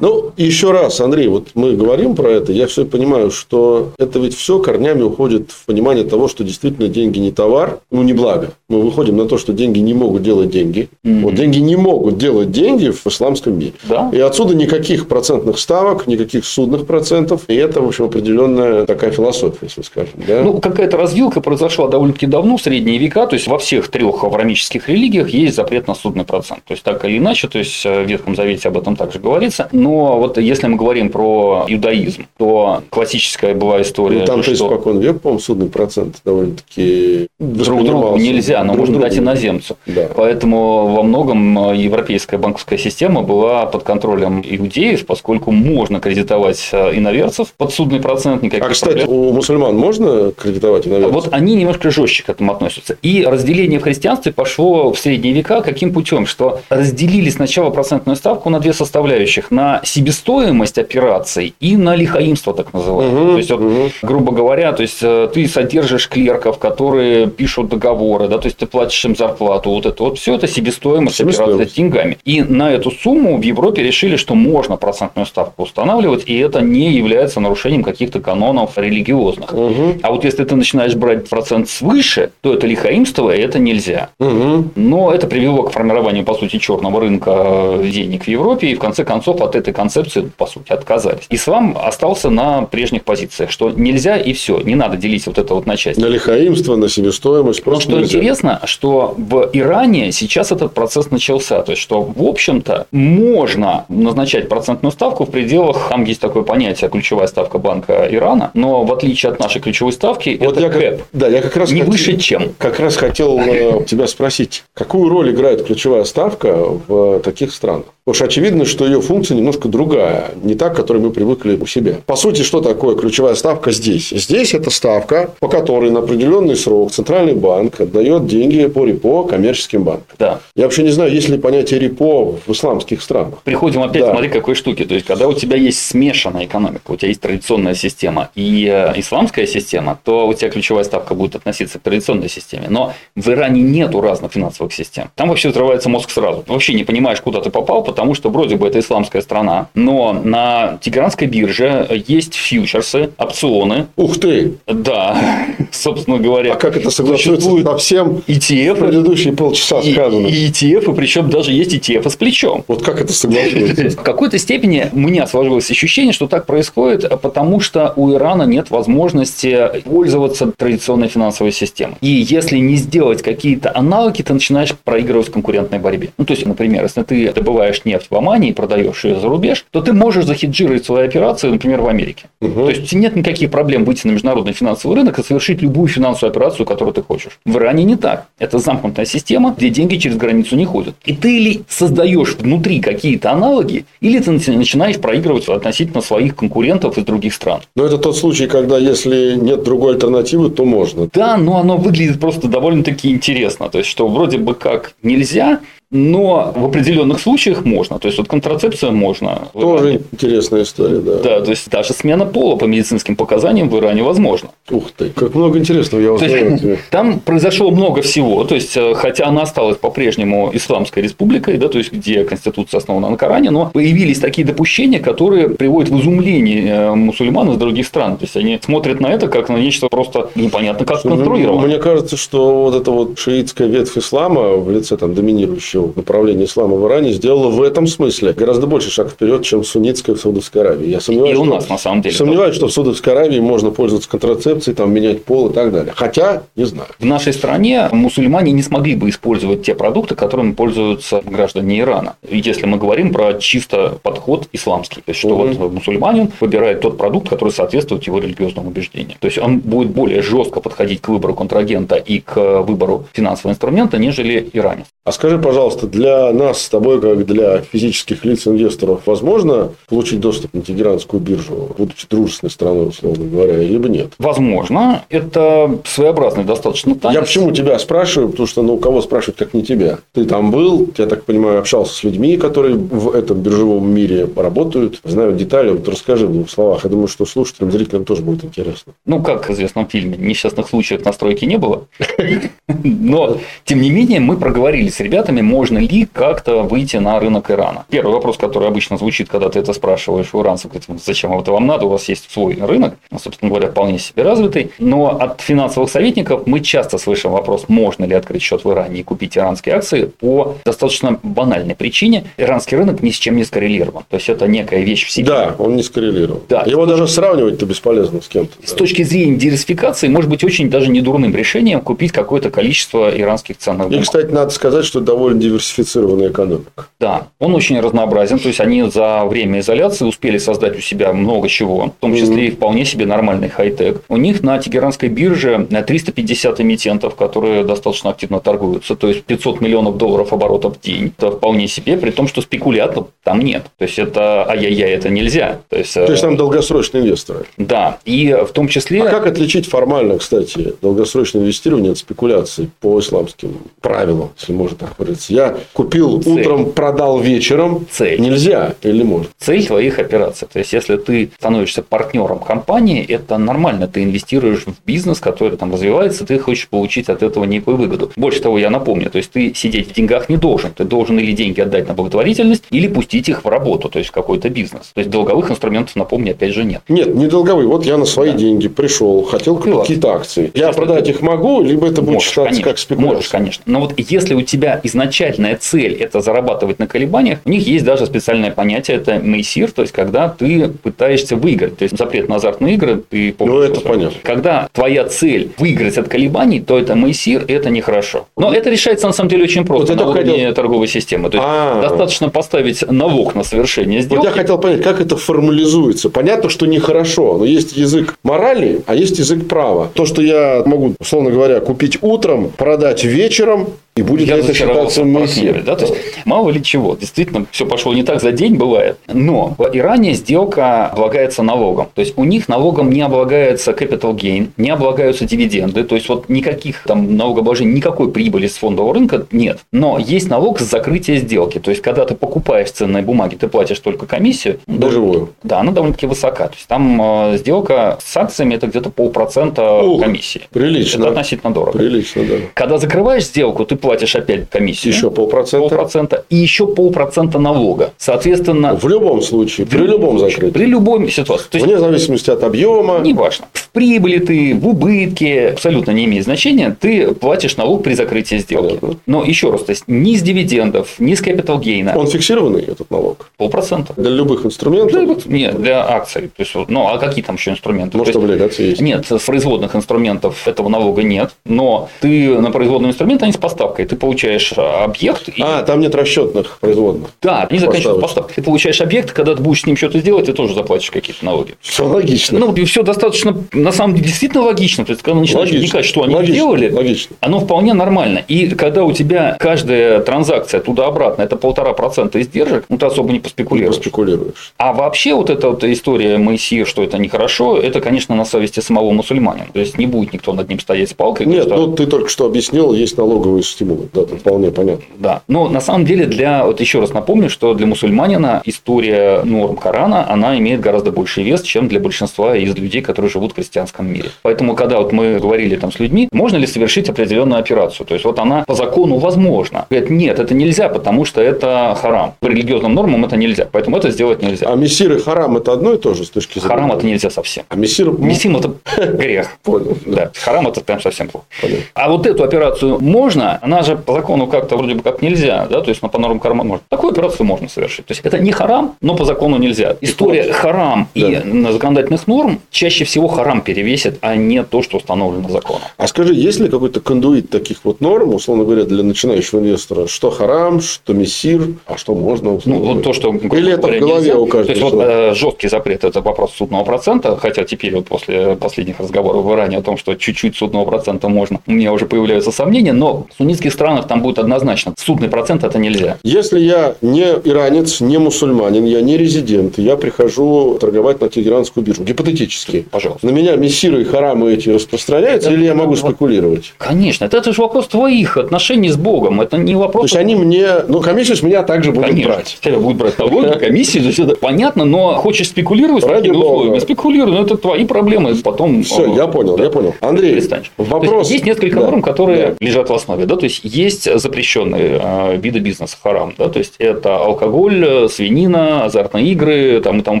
Ну, еще раз, Андрей, вот мы говорим про это, я все понимаю, что это ведь все корнями уходит в понимание того, что действительно деньги не товар, ну, не благо. Мы выходим на то, что деньги не могут делать деньги. Мгм. Вот деньги не могут делать деньги в исламском мире. Да. И отсюда никаких процентных ставок, никаких ссудных процентов. И это, в общем, определенная такая философия, если скажем. Да? Ну, какая-то развилка произошла довольно-таки давно, в средние века. То есть, во всех трех аврамических религиях есть запрет на ссудный процент. То есть, так или иначе, то есть, в Ветхом Завете об этом также говорится. Но вот если мы говорим про иудаизм, то классическая была история, Ну, там есть что спокон век, по-моему, судный процент довольно-таки друг другу нельзя, но Друг можно другу. дать иноземцу. Да. Поэтому во многом э, европейская банковская система была под контролем иудеев, поскольку можно кредитовать э, иноверцев под судный процент, никаких А, кстати, проблем. у мусульман можно кредитовать иноверцев? Вот они немножко жестче к этому относятся. И разделение в христианстве пошло в средние века каким путем? Что разделили сначала процентную ставку на две составляющих. На себестоимость операций и на лихаимство, так называемое. Мгм, То есть, вот, мгм. грубо говоря, то есть э, ты содержишь клерков, которые пишут договоры, да, то есть ты платишь им зарплату, вот это вот все это себестоимость, Себестоимость. операции с деньгами. И на эту сумму в Европе решили, что можно процентную ставку устанавливать, и это не является нарушением каких-то канонов религиозных. Мгм. А вот если ты начинаешь брать процент свыше, то это лихаимство, и это нельзя. Мгм. Но это привело к формированию, по сути, черного рынка денег в Европе, и в конце концов от этой этой концепции, по сути, отказались. Ислам остался на прежних позициях, что нельзя и все, не надо делить вот это вот на части. На лихаимство, на себестоимость. Но что нельзя. интересно, что в Иране сейчас этот процесс начался. То есть, что, в общем-то, можно назначать процентную ставку в пределах, там есть такое понятие, ключевая ставка Банка Ирана, но в отличие от нашей ключевой ставки, вот это я КЭП. Да, я как раз не хотел, выше чем. Как раз хотел э, тебя спросить, какую роль играет ключевая ставка в таких странах? Потому что очевидно, что ее функция немножко другая, не та, к которой мы привыкли у себя. По сути, что такое ключевая ставка здесь? Здесь это ставка, по которой на определенный срок Центральный банк отдает деньги по репо коммерческим банкам. Да. Я вообще не знаю, есть ли понятие репо в исламских странах. Приходим опять, да. смотри, какой штуки. То есть, когда у тебя есть смешанная экономика, у тебя есть традиционная система и э, исламская система, то у тебя ключевая ставка будет относиться к традиционной системе. Но в Иране нету разных финансовых систем. Там вообще взрывается мозг сразу. Ты вообще не понимаешь, куда ты попал, потому что вроде бы это исламская страна, но на Тегеранской бирже есть фьючерсы, опционы. Ух ты! Да, собственно говоря. А как это согласуется со всем ETF, предыдущие полчаса сказано? И ETF, и причем даже есть ETF с плечом. Вот как это согласуется? В какой-то степени у меня сложилось ощущение, что так происходит, потому что у Ирана нет возможности пользоваться традиционной финансовой системой. И если не сделать какие-то аналоги, ты начинаешь проигрывать в конкурентной борьбе. Ну, то есть, например, если ты добываешь нефть в Омане и продаешь ее за рубеж, то ты можешь захеджировать свои операции, например, в Америке. Угу. То есть нет никаких проблем выйти на международный финансовый рынок и совершить любую финансовую операцию, которую ты хочешь. В Иране не так. Это замкнутая система, где деньги через границу не ходят. И ты или создаешь внутри какие-то аналоги, или ты начинаешь проигрывать относительно своих конкурентов из других стран. Но это тот случай, когда если нет другой альтернативы, то можно. Да, но оно выглядит просто довольно-таки интересно. То есть, что вроде бы как нельзя, но в определенных случаях можно. То есть, вот контрацепция можно. Тоже Иране. интересная история, да. Да, то есть, даже смена пола по медицинским показаниям в Иране возможна. Ух ты, как много интересного я узнаю. Там произошло много всего. То есть, э, хотя она осталась по-прежнему исламской республикой, да, то есть, где конституция основана на Коране, но появились такие допущения, которые приводят в изумление э, мусульман из других стран. То есть, они смотрят на это как на нечто просто непонятно как конструировано. Мне кажется, что вот эта вот шиитская ветвь ислама в лице там доминирующего общего направления ислама в Иране сделала в этом смысле гораздо больше шаг вперед, чем суннитская в Саудовской Аравии. Я сомневаюсь, и у нас, что, на самом деле. Сомневаюсь, что в Саудовской Аравии можно пользоваться контрацепцией, там, менять пол и так далее. Хотя, не знаю. В нашей стране мусульмане не смогли бы использовать те продукты, которыми пользуются граждане Ирана. Если мы говорим про чисто подход исламский. То есть, что угу. вот мусульманин выбирает тот продукт, который соответствует его религиозному убеждениям. То есть, он будет более жестко подходить к выбору контрагента и к выбору финансового инструмента, нежели иранец. А скажи, пожалуйста, для нас с тобой, как для физических лиц-инвесторов, возможно получить доступ на Тегеранскую биржу, будучи дружественной страной, условно говоря, либо нет? Возможно. Это своеобразный достаточно танец. Я почему тебя спрашиваю? Потому что, ну, у кого спрашивать, как не тебя? Ты там был, я так понимаю, общался с людьми, которые в этом биржевом мире работают, знают детали. Вот расскажи в двух словах. Я думаю, что слушателям, зрителям тоже будет интересно. Ну, как в известном фильме, несчастных случаев на стройке не было. Но, тем не менее, мы проговорили с ребятами, можно ли как-то выйти на рынок Ирана. Первый вопрос, который обычно звучит, когда ты это спрашиваешь у иранцев, говорит, зачем это вам надо, у вас есть свой рынок, ну, собственно говоря, вполне себе развитый. Но от финансовых советников мы часто слышим вопрос, можно ли открыть счет в Иране и купить иранские акции по достаточно банальной причине. Иранский рынок ни с чем не скоррелирован. То есть, это некая вещь в себе. Да, он не скоррелирован. Да. Его даже сравнивать-то бесполезно с кем-то. С да. точки зрения диверсификации, может быть очень даже недурным решением купить какое-то количество иранских ценных бумаг. И, кстати, надо сказать, что довольно диверсифицированная экономика. Да, он очень разнообразен. То есть, они за время изоляции успели создать у себя много чего, в том числе mm-hmm. и вполне себе нормальный хай-тек. У них на Тегеранской бирже 350 эмитентов, которые достаточно активно торгуются. То есть, 500 миллионов долларов оборотов в день. Это вполне себе, при том, что спекулянтов там нет. То есть, это ай-яй-яй, это нельзя. То есть, То есть там долгосрочные инвесторы. Да, и в том числе... А как отличить формально, кстати, долгосрочное инвестирование от спекуляций по исламским правилам, если можно так выразиться? Я купил Цель. утром, продал вечером. Цель. Нельзя или можно? Цель твоих операций. То есть, если ты становишься партнером компании, это нормально. Ты инвестируешь в бизнес, который там развивается, ты хочешь получить от этого некую выгоду. Больше того, я напомню, то есть, ты сидеть в деньгах не должен. Ты должен или деньги отдать на благотворительность, или пустить их в работу, то есть, в какой-то бизнес. То есть, долговых инструментов, напомню, опять же нет. Нет, не долговые. Вот я на свои да. деньги пришел, хотел купить какие-то акции. Я продать ты... их могу, либо это будет можешь, считаться конечно, как спекуляция. Можешь, конечно. Но вот если у тебя тебя изначальная цель – это зарабатывать на колебаниях, у них есть даже специальное понятие, это мейсир, то есть когда ты пытаешься выиграть. То есть запрет на азартные игры, ты помнишь. Ну, это понятно. Когда твоя цель выиграть от колебаний, то это мейсир, это нехорошо. Но это решается на самом деле очень просто вот на уровне хотел... торговой системы. То есть А-а-а. достаточно поставить налог на совершение сделки. Вот я хотел понять, как это формализуется. Понятно, что нехорошо, но есть язык морали, а есть язык права. То, что я могу, условно говоря, купить утром, продать вечером, и будет я это считаться мессией. Да? То есть, мало ли чего. Действительно, все пошло не так за день, бывает. Но в Иране сделка облагается налогом. То есть, у них налогом не облагается capital gain, не облагаются дивиденды. То есть, вот никаких там налогообложений, никакой прибыли с фондового рынка нет. Но есть налог с закрытия сделки. То есть, когда ты покупаешь ценные бумаги, ты платишь только комиссию. Доживую. Да, она довольно-таки высока. То есть, там э, сделка с акциями это где-то полпроцента комиссии. Прилично. Это относительно дорого. Прилично, да. Когда закрываешь сделку, ты платишь опять комиссию. Еще полпроцента. Полпроцента. И еще полпроцента налога. Соответственно... В любом случае, при, при любом закрытии. При любой ситуации. То есть, Вне зависимости от объема. Неважно. В прибыли ты, в убытке, абсолютно не имеет значения, ты платишь налог при закрытии сделки. Понятно. Но еще раз, то есть ни с дивидендов, ни с capital гейна. Он фиксированный, этот налог? Полпроцента. Для любых инструментов? Для любых, нет, для акций. То есть, ну, а какие там еще инструменты? Может, облигации есть? Нет, с производных инструментов этого налога нет. Но ты на производный инструмент, они с поставкой. Ты получаешь получаешь объект. А, и... там нет расчетных производных. Да, не заканчиваются поставки. Ты получаешь объект, когда ты будешь с ним что-то сделать, ты тоже заплатишь какие-то налоги. Все логично. Ну, все достаточно, на самом деле, действительно логично. То есть, когда начинаешь логично. вникать, что они логично. делали, логично. оно вполне нормально. И когда у тебя каждая транзакция туда-обратно, это полтора процента издержек, ну, ты особо не поспекулируешь. Не поспекулируешь. А вообще вот эта вот история Моисея, что это нехорошо, это, конечно, на совести самого мусульманина. То есть, не будет никто над ним стоять с палкой. Нет, что... ну, ты только что объяснил, есть налоговые стимулы. Да, это вполне понятно. Да. Но на самом деле для, вот еще раз напомню, что для мусульманина история норм Корана, она имеет гораздо больший вес, чем для большинства из людей, которые живут в христианском мире. Поэтому, когда вот мы говорили там с людьми, можно ли совершить определенную операцию? То есть, вот она по закону возможна. Говорят, нет, это нельзя, потому что это харам. По религиозным нормам это нельзя, поэтому это сделать нельзя. А мессир и харам это одно и то же с точки зрения? Харам это нельзя совсем. А мессир... Мессим это грех. Понял. Да. Харам это прям совсем плохо. А вот эту операцию можно, она же по закону как-то вроде бы как нельзя, да, то есть, на по нормам кармана можно. Такую операцию можно совершить. То есть, это не харам, но по закону нельзя. История харам да. и на законодательных норм чаще всего харам перевесит, а не то, что установлено законом. А скажи, есть ли какой-то кондуит таких вот норм, условно говоря, для начинающего инвестора, что харам, что мессир, а что можно? Ну, вот то, что Или это в голове нельзя. у каждого. То есть, вот, э, жесткий запрет – это вопрос судного процента, хотя теперь вот после последних разговоров в Иране о том, что чуть-чуть судного процента можно, у меня уже появляются сомнения, но в суннитских странах там будет однозначно судный процент это нельзя. Если я не иранец, не мусульманин, я не резидент, я прихожу торговать на Тегеранскую биржу, гипотетически, пожалуйста. На меня мессиры и харамы эти распространяются, это, или я могу это, спекулировать? Конечно, это, это же вопрос твоих отношений с Богом, это не вопрос. То есть, они мне, ну, комиссию с меня также будут Конечно, брать. Тебя будут брать налоги, есть, это понятно, но хочешь спекулировать с такими условиями, спекулируй, но это твои проблемы, потом... Все, я понял, я понял. Андрей, вопрос... Есть, есть несколько да. норм, которые да. лежат в основе, да, то есть, есть запрещенные а, виды бизнеса харам, да, то есть это алкоголь, свинина, азартные игры там, и тому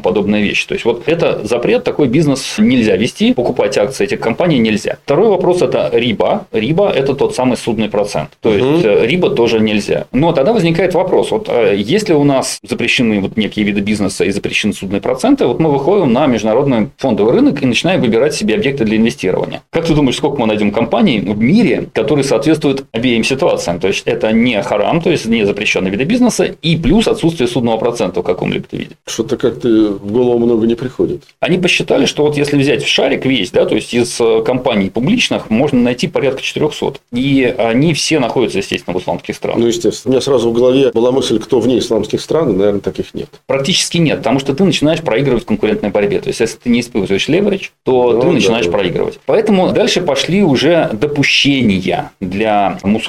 подобные вещи. То есть вот это запрет, такой бизнес нельзя вести, покупать акции этих компаний нельзя. Второй вопрос это риба. Риба это тот самый судный процент. То есть угу. риба тоже нельзя. Но тогда возникает вопрос, вот э, если у нас запрещены вот некие виды бизнеса и запрещены судные проценты, вот мы выходим на международный фондовый рынок и начинаем выбирать себе объекты для инвестирования. Как ты думаешь, сколько мы найдем компаний в мире, которые соответствуют обеим ситуациям? То есть это не харам, то есть не запрещенные виды бизнеса, и плюс отсутствие судного процента в каком-либо виде. Что-то как-то в голову много не приходит. Они посчитали, что вот если взять шарик весь, да, то есть из э, компаний публичных можно найти порядка 400. И они все находятся, естественно, в исламских странах. Ну, естественно. У меня сразу в голове была мысль, кто вне исламских стран, и, наверное, таких нет. Практически нет, потому что ты начинаешь проигрывать в конкурентной борьбе. То есть, если ты не используешь леверидж, то ну, ты начинаешь да, проигрывать. Поэтому дальше пошли уже допущения для мусульман,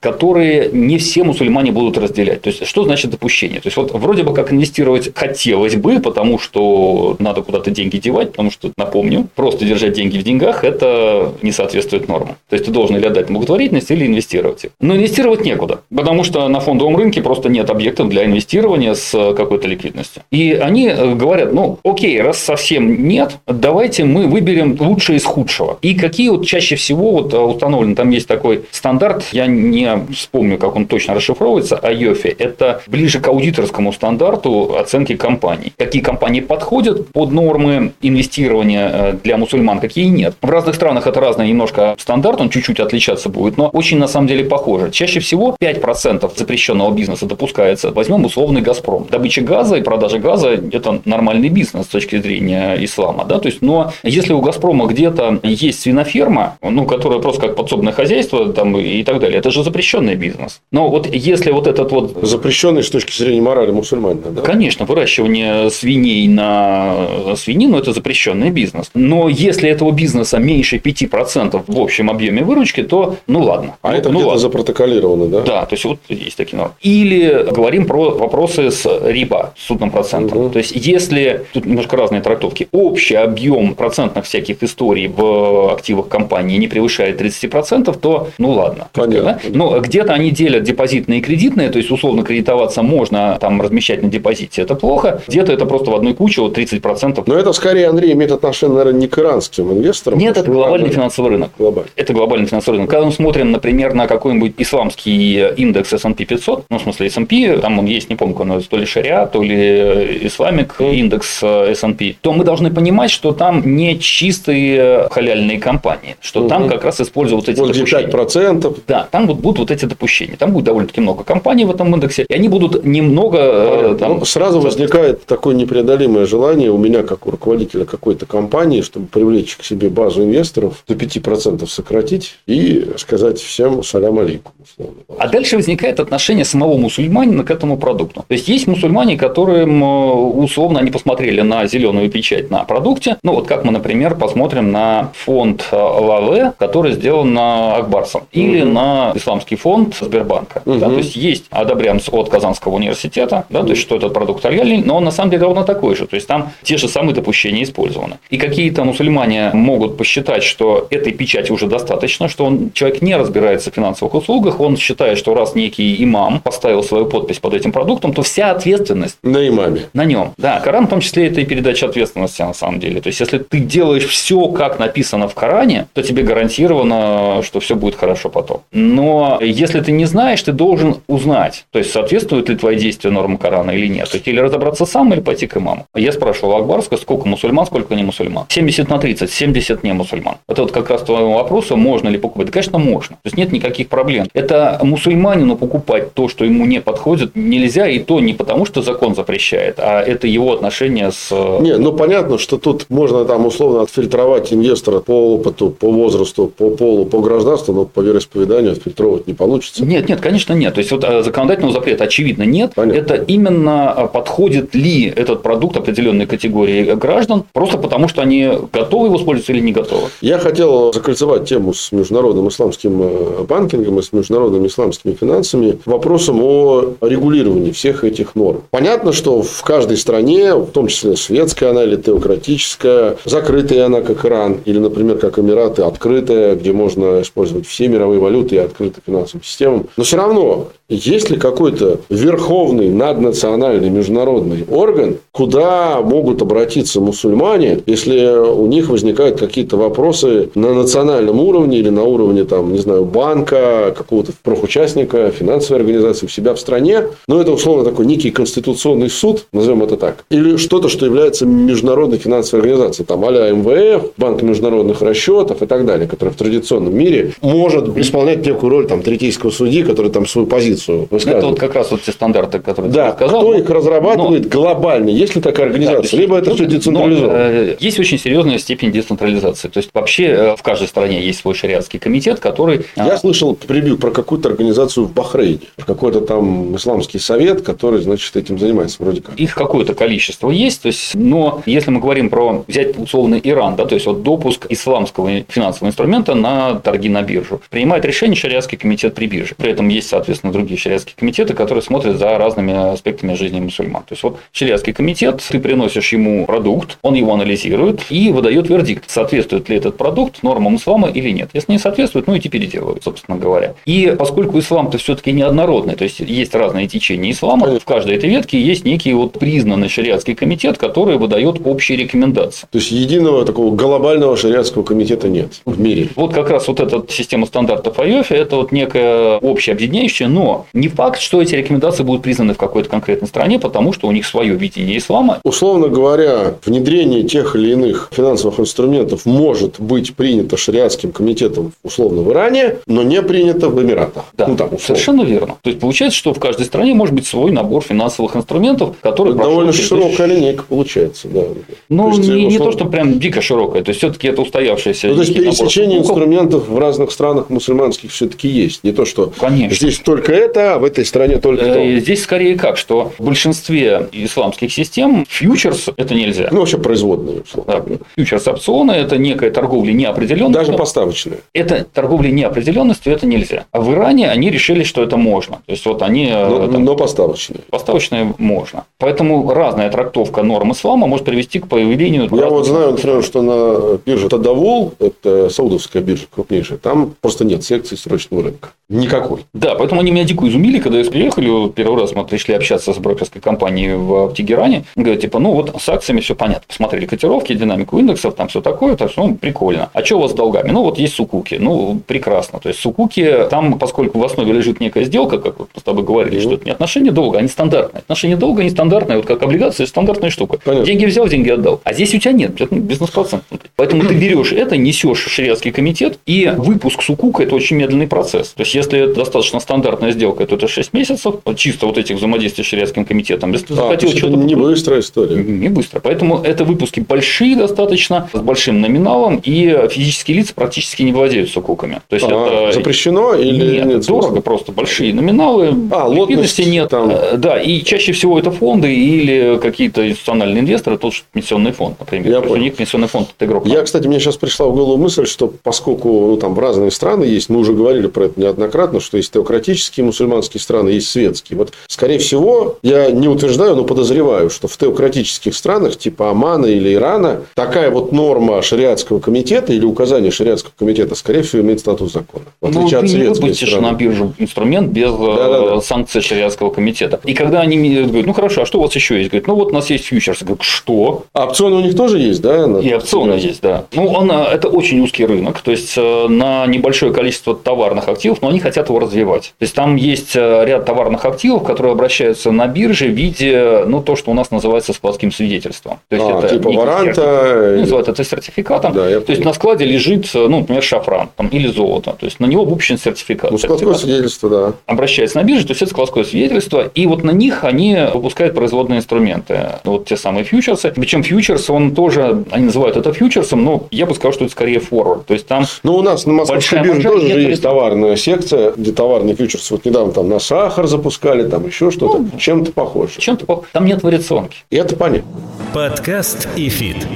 которые не все мусульмане будут разделять. То есть, что значит допущение? То есть, вот вроде бы как инвестировать хотелось бы, потому что надо куда-то деньги девать, потому что, напомню, просто держать деньги в деньгах, это не соответствует нормам. То есть, ты должен или отдать благотворительность, или инвестировать их. Но инвестировать некуда, потому что на фондовом рынке просто нет объектов для инвестирования с какой-то ликвидностью. И они говорят, ну, окей, раз совсем нет, давайте мы выберем лучшее из худшего. И какие вот чаще всего вот установлены, там есть такой стандарт, я не вспомню, как он точно расшифровывается, IOFI, это ближе к аудиторскому стандарту оценки компаний. Какие компании подходят под нормы инвестирования э, для мусульман, какие нет. В разных странах это разный немножко стандарт, он чуть-чуть отличаться будет, но очень на самом деле похоже. Чаще всего 5% запрещенного бизнеса допускается. Возьмем условный «Газпром». Добыча газа и продажа газа – это нормальный бизнес с точки зрения ислама. Да? То есть, но если у «Газпрома» где-то есть свиноферма, ну, которая просто как подсобное хозяйство там, и так далее, это же запрещенный бизнес. Но вот если вот этот вот... Запрещенный с точки зрения морали мусульманина, да? Конечно, выращивание свиней на свинину – это запрещенный бизнес. Но если этого бизнеса меньше 5% в общем объеме выручки, то ну ладно. А ну, это ну, где-то ладно. запротоколировано, да? Да, то есть вот есть такие нормы. Или говорим про вопросы с риба, с судным процентом. Угу. То есть если тут немножко разные трактовки, общий объем процентных всяких историй в активах компании не превышает 30%, то ну ладно. Понятно. Да? Но где-то они делят депозитные и кредитные, то есть условно кредитоваться можно, там размещать на депозите, это плохо. Где-то это просто в одной куче, вот 30%. Но это скорее, Андрей, имеет отношение, наверное, не к иранским инвесторам. Нет, это глобальный а финансовый рынок. Глобальный. Это глобальный финансовый рынок. Когда мы смотрим, например, на какой-нибудь исламский индекс S&P 500, ну, в смысле S&P, там он есть, не помню, он то ли шариа, то ли исламик индекс э, S&P, то мы должны понимать, что там не чистые халяльные компании, что Угу. там как раз используют вот эти где допущения. 5%. Да, там вот будут вот эти допущения. Там будет довольно-таки много компаний в этом индексе, и они будут немного э, там, Ну, сразу возникает такое непреодолимое желание у меня, как у руководителя какой-то компании, чтобы привлечь к себе базу инвесторов, до 5% сократить и сказать всем салям алейкум. условно. А дальше возникает отношение самого мусульманина к этому продукту. То есть есть мусульмане, которым э, условно они посмотрели на зеленую печать на продукте. Ну вот как мы, например, посмотрим на фонд э, ЛАВ, который сделан на Акбарсом, или Мгм. на исламский фонд Сбербанка. Да, Мгм. то есть есть одобрям от Казанского университета, да, то есть что этот продукт лояльный, но он на самом деле ровно такой же. То есть там те же самые допущения использованы. И какие-то мусульмане могут посчитать, что этой печати уже достаточно, что он, человек не разбирается в финансовых услугах, он считает, что раз некий имам поставил свою подпись под этим продуктом, то вся ответственность На имаме. на нем. Да, Коран в том числе это и передача ответственности на самом деле. То есть, если ты делаешь все, как написано в Коране, то тебе гарантировано, что все будет хорошо потом. Но если ты не знаешь, ты должен узнать, то есть, соответствуют ли твои действия нормам Корана или нет. То есть, или разобраться сам, или пойти к имаму. Я спрашивал Акбарска, сколько мусульман, сколько не мусульман. 70 на 30, 70 не мусульман. Это вот как раз твоему вопросу, можно ли покупать. Да, конечно, можно. То есть, нет никаких проблем. Это мусульманину покупать то, что ему не подходит, нельзя, и то не потому, что закон запрещает, а это его отношение с... Не, ну понятно, что тут можно там условно отфильтровать инвестора по опыту, по возрасту, по полу, по гражданству, но по вероисповеданию отфильтровать не получится. Нет, нет, конечно, нет. То есть, вот э, законодательного запрета, очевидно, нет. Понятно. Это именно э, подходит ли этот продукт определенной категории граждан, просто потому, что они готовы его использовать или не готовы. Я хотел закольцевать тему с международным исламским э, банкингом и с международными исламскими финансами вопросом о регулировании всех этих норм. Понятно, что в каждой стране, в том числе светская она или теократическая, закрытая она, как Иран, или, например, как Эмираты, открытая, где можно использовать все мировые валюты и открытым финансовым системам. Но все равно, есть ли какой-то верховный наднациональный международный орган, куда могут обратиться мусульмане, если у них возникают какие-то вопросы на национальном уровне или на уровне, там, не знаю, банка, какого-то профучастника, финансовой организации у себя в стране. Но это, условно, такой некий конституционный суд, назовем это так. Или что-то, что является международной финансовой организацией, там, а МВФ, Банк международных расчетов и так далее, который в традиционном мире может исполнять некую роль там, третейского судьи, который там свою позицию Это высказывает. вот как раз вот те стандарты, которые Да, ты сказал. кто Ну, их разрабатывает глобально? Есть ли такая Да, организация? есть, Либо это ну, все но, децентрализовано. э, Есть очень серьезная степень децентрализации. То есть вообще э, в каждой стране есть свой шариатский комитет, который а, Я слышал превью про какую-то организацию в Бахрейне, какой-то там исламский совет, который, значит, этим занимается вроде как. их какое-то количество есть, то есть, но если мы говорим про взять условно Иран, да, то есть вот допуск исламского финансового инструмента на торги на биржу, принимает решение шариатский комитет при бирже. При этом есть, соответственно, другие шариатские комитеты, которые смотрят за разными аспектами жизни мусульман. То есть вот шариатский комитет, ты приносишь ему продукт, он его анализирует и выдает вердикт, соответствует ли этот продукт нормам ислама или нет. Если не соответствует, ну, и теперь переделывают, собственно говоря. И поскольку ислам-то все-таки неоднородный, то есть есть разные течения ислама, в каждой этой ветке есть некий вот признанный шариатский комитет, который выдает общие рекомендации. То есть единого такого глобального шариатского комитета нет в мире. Вот как раз вот эта система стандартов IOFI, это вот некая общая объединяющая, но не факт, что эти рекомендации будут признаны в какой-то конкретной стране, потому что у них свое видение ислама. Условно говоря, внедрение тех или иных финансовых инструментов может быть принято шариатским комитетом условно в Иране, но не принято в Эмиратах. Да, ну, там, совершенно верно. То есть получается, что в каждой стране может быть свой набор финансовых инструментов, который довольно широкая линейка получается, да. Ну, то есть, не, не то, что прям дико широкая, то есть все-таки это устоявшаяся. Ну, то есть пересечение инструментов в разных странах мусульманских все-таки есть. Не то, что Конечно. здесь только это, а в этой стране только то. Э, здесь скорее как, что в большинстве исламских систем фьючерс это нельзя. Ну, вообще производные. Да. Фьючерс опционы это некая торговля неопределенная. Даже поставочная. Это торговля неопределенностью это нельзя. А в Иране они решили, что это можно. То есть вот они. Э, но, там, но поставочные. Поставочные можно. Поэтому разная трактовка норм ислама может привести к появлению. Я вот знаю, например, что на бирже Тадавул, это саудовская биржа крупнейшая, там просто нет секции срочного рынка. Никакой. Да, поэтому они меня дико изумили, когда приехали. Первый раз мы пришли общаться с брокерской компанией в, в Тегеране. Говорят, типа, ну вот с акциями все понятно. Посмотрели котировки, динамику индексов, там все такое, так что ну, прикольно. А что у вас с долгами? Ну вот есть сукуки. Ну, прекрасно. То есть сукуки, там, поскольку в основе лежит некая сделка, как вот мы с тобой говорили, что это не отношение долга, они стандартные. Отношение долга не стандартное, вот как облигации, стандартная штука. Понятно. Деньги взял, деньги отдал. А здесь у тебя нет, это бизнес-процент. Поэтому ты берешь это, несешь в шариатский комитет, и выпуск сукука это очень медленный процесс. То есть, если это достаточно стандартная сделка, то это 6 месяцев, чисто вот этих взаимодействий с шариатским комитетом. Если ты захотел а, что-то... Не быстрая история. Не быстро. Поэтому это выпуски большие достаточно, с большим номиналом, и физические лица практически не владеют сукуками. То есть, а, это... Запрещено или нет? Нет, дорого просто, большие номиналы, а, ликвидности нет. Там... Э, да, и чаще всего это фонды или какие-то институциональные инвесторы, тот же пенсионный фонд, например. Я у них пенсионный фонд – это игрок. Я, кстати, мне сейчас пришла в голову мысль, что поскольку ну, там в разные страны есть, мы уже говорили про это неоднократно, что есть теократические мусульманские страны, есть светские. Вот, скорее всего, я не утверждаю, но подозреваю, что в теократических странах, типа Омана или Ирана, такая вот норма шариатского комитета или указание шариатского комитета, скорее всего, имеет статус закона. В ну, отличие ну, от ты не выпустишь на биржу инструмент без да, да, да. санкций шариатского комитета. И когда они говорят, ну хорошо, а что у вас еще есть? Говорят, ну вот у нас есть фьючерс. Я говорю, что? А опционы у них тоже есть, да? И опционы есть, да. Ну, он, это очень узкий рынок, то есть э, на небольшое количество товарных активов, но они хотят его развивать. То есть там есть э, ряд товарных активов, которые обращаются на бирже в виде, ну, то, что у нас называется складским свидетельством. То есть а, это типа варанта. Ну, называют это сертификатом. Да, то есть на складе лежит, э, ну, например, шафран там, или золото. То есть на него выпущен сертификат. Ну, складское свидетельство, да. Обращается на биржу, то есть это складское свидетельство, и вот на них они выпускают производные инструменты. Вот те самые фьючерсы. Причем фьючерс, он тоже, они называют это фьючерсом, но я бы сказал, что это скорее форвард. То есть там. Ну, у нас на Московской бирже тоже же есть товарная секция, где товарные фьючерсы. Вот недавно там на сахар запускали, там еще что-то. Ну, чем-то похоже. Чем-то похоже. Там нет вариационки. И это понятно. Подкаст ИФИТ.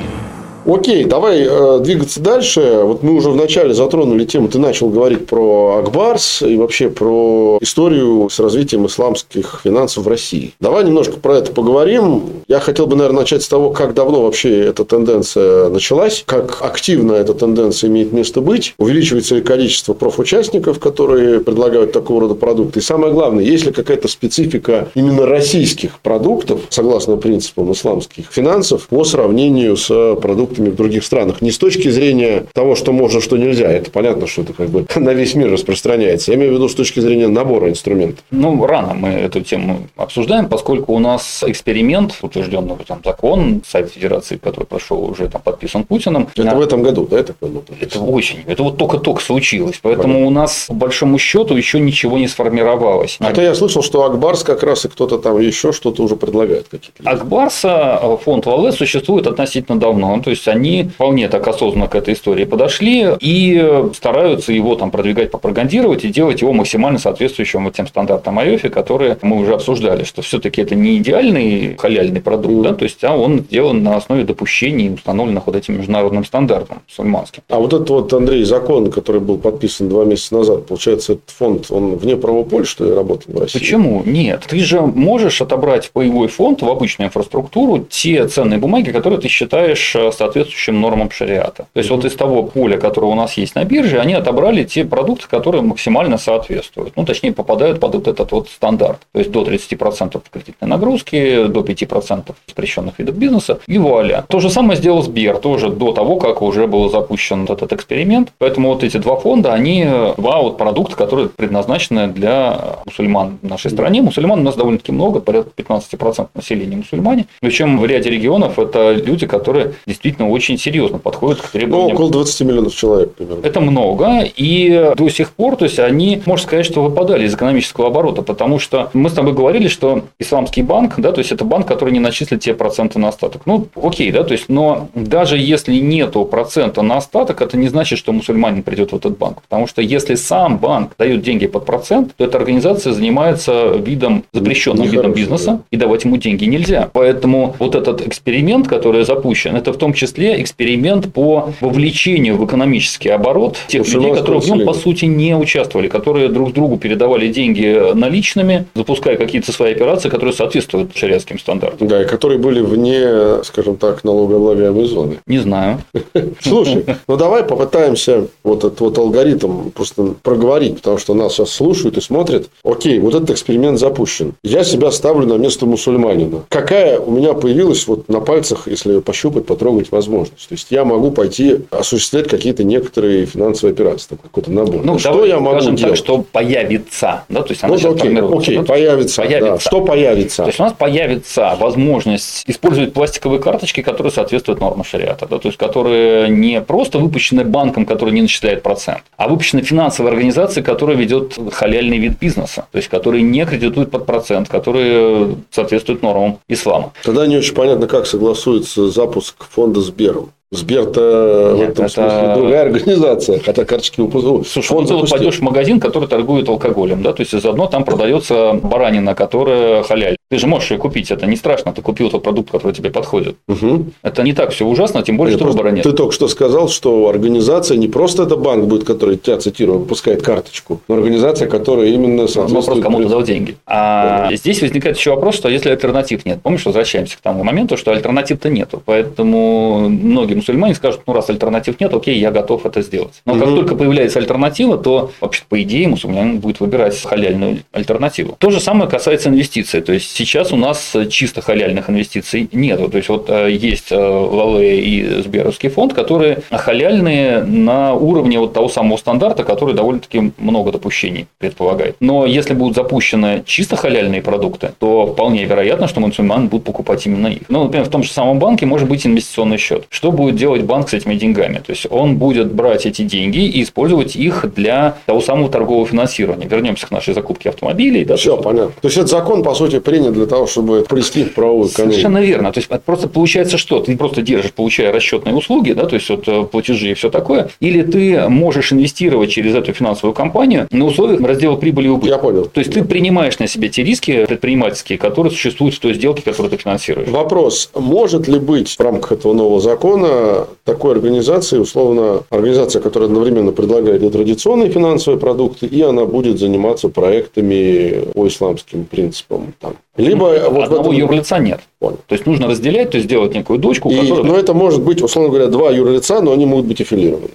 Окей, давай э, двигаться дальше. Вот мы уже вначале затронули тему, ты начал говорить про Ак Барс и вообще про историю с развитием исламских финансов в России. Давай немножко про это поговорим. Я хотел бы, наверное, начать с того, как давно вообще эта тенденция началась, как активно эта тенденция имеет место быть, увеличивается ли количество профучастников, которые предлагают такого рода продукты. И самое главное, есть ли какая-то специфика именно российских продуктов, согласно принципам исламских финансов, по сравнению с продуктами продуктами в других странах. Не с точки зрения того, что можно, что нельзя. Это понятно, что это как бы на весь мир распространяется. Я имею в виду с точки зрения набора инструментов. Ну, рано мы эту тему обсуждаем, поскольку у нас эксперимент, утвержденный там закон, сайт Федерации, который прошел уже там подписан Путиным. Это на... в этом году, да, это было? Это очень. Это вот только-только случилось. Поэтому Понятно. у нас, по большому счету, еще ничего не сформировалось. А то я слышал, что Акбарс как раз и кто-то там еще что-то уже предлагает. Какие-то Акбарса фонд ВЛС существует относительно давно. То есть они вполне так осознанно к этой истории подошли и стараются его там продвигать, пропагандировать и делать его максимально соответствующим вот тем стандартам IOFI, которые мы уже обсуждали, что все-таки это не идеальный халяльный продукт, да, то есть а он сделан на основе допущений, установленных вот этим международным стандартом мусульманским. А вот этот вот, Андрей, закон, который был подписан два месяца назад, получается, этот фонд, он вне правового поля, что ли, работал в России? Почему? Нет. Ты же можешь отобрать в боевой фонд, в обычную инфраструктуру, те ценные бумаги, которые ты считаешь соответствующими соответствующим нормам шариата. То есть, вот из того поля, которое у нас есть на бирже, они отобрали те продукты, которые максимально соответствуют. Ну, точнее, попадают под вот этот вот стандарт. То есть, до 30% кредитной нагрузки, до 5% запрещенных видов бизнеса и вуаля. То же самое сделал Сбер, тоже до того, как уже был запущен этот эксперимент. Поэтому вот эти два фонда, они два вот продукта, которые предназначены для мусульман в нашей стране. Мусульман у нас довольно-таки много, порядка 15% населения мусульмане. Причем в ряде регионов это люди, которые действительно очень серьезно подходят к требованиям. Ну, около 20 миллионов человек примерно. Это много, и до сих пор, то есть они, можно сказать, что выпадали из экономического оборота, потому что мы с тобой говорили, что исламский банк, да, то есть это банк, который не начислит те проценты на остаток. Ну, окей, да, то есть, но даже если нету процента на остаток, это не значит, что мусульманин придет в этот банк, потому что если сам банк дает деньги под процент, то эта организация занимается видом запрещенным видом бизнеса, да. и давать ему деньги нельзя. Поэтому вот этот эксперимент, который запущен, это в том числе эксперимент по вовлечению в экономический оборот тех людей, которые в нем по сути не участвовали, которые друг другу передавали деньги наличными, запуская какие-то свои операции, которые соответствуют шариатским стандартам. Да, и которые были вне, скажем так, налогооблагаемой зоны. Не знаю. Слушай, ну давай попытаемся вот этот вот алгоритм просто проговорить, потому что нас сейчас слушают и смотрят. Окей, вот этот эксперимент запущен. Я себя ставлю на место мусульманина. Какая у меня появилась вот на пальцах, если пощупать, потрогать возможность? То есть, я могу пойти осуществлять какие-то некоторые финансовые операции, какой-то набор. Ну, что я могу делать? так, что появится. Да? То есть, она ну, окей, окей, появится. появится. Да. Что появится? То есть, у нас появится возможность использовать пластиковые карточки, которые соответствуют нормам шариата. Да? То есть, которые не просто выпущены банком, который не начисляет процент, а выпущены финансовой организацией, которая ведет халяльный вид бизнеса. То есть, которые не кредитуют под процент, которые соответствует нормам ислама. Тогда не очень понятно, как согласуется запуск фонда Сбером. Сбер-то в этом это... смысле другая организация, хотя карточки выпускают. Слушай, Фонд ну, пойдешь в магазин, который торгует алкоголем, да, то есть заодно там продается баранина, которая халяль. Ты же можешь ее купить, это не страшно, ты купил тот продукт, который тебе подходит. Угу. Это не так все ужасно, тем более, нет, что выбора нет. Ты только что сказал, что организация не просто это банк будет, который тебя цитирую, выпускает карточку, но организация, которая именно соответствует... Вопрос, кому-то дал деньги. А да. здесь возникает еще вопрос, что если альтернатив нет. Помнишь, возвращаемся к тому моменту, что альтернатив-то нету. Поэтому многие мусульмане скажут, ну раз альтернатив нет, окей, я готов это сделать. Но угу. как только появляется альтернатива, то вообще по идее мусульманин будет выбирать халяльную альтернативу. То же самое касается инвестиций. То есть Сейчас у нас чисто халяльных инвестиций нет. То есть, вот э, есть Лале и Сберовский фонд, которые халяльные на уровне вот того самого стандарта, который довольно-таки много допущений предполагает. Но если будут запущены чисто халяльные продукты, то вполне вероятно, что мусульман будут покупать именно их. Ну, например, в том же самом банке может быть инвестиционный счет. Что будет делать банк с этими деньгами? То есть, он будет брать эти деньги и использовать их для того самого торгового финансирования. Вернемся к нашей закупке автомобилей. Да, Все, понятно. То есть, этот закон, по сути, принят для того, чтобы привести в правовую экономику. Совершенно верно. То есть, просто получается что? Ты просто держишь, получая расчетные услуги, да, то есть, вот, э, платежи и все такое, или ты можешь инвестировать через эту финансовую компанию на условиях раздела прибыли и убытка. Я понял. То есть, ты принимаешь на себя те риски предпринимательские, которые существуют в той сделке, которую ты финансируешь. Вопрос. Может ли быть в рамках этого нового закона такой организации, условно, организация, которая одновременно предлагает и традиционные финансовые продукты, и она будет заниматься проектами по исламским принципам, там, либо ну, вот одного этом... юрлица нет. Понял. То есть нужно разделять, то есть сделать некую дочку, и, которая... Но это может быть, условно говоря, два юрлица, но они могут быть аффилированы.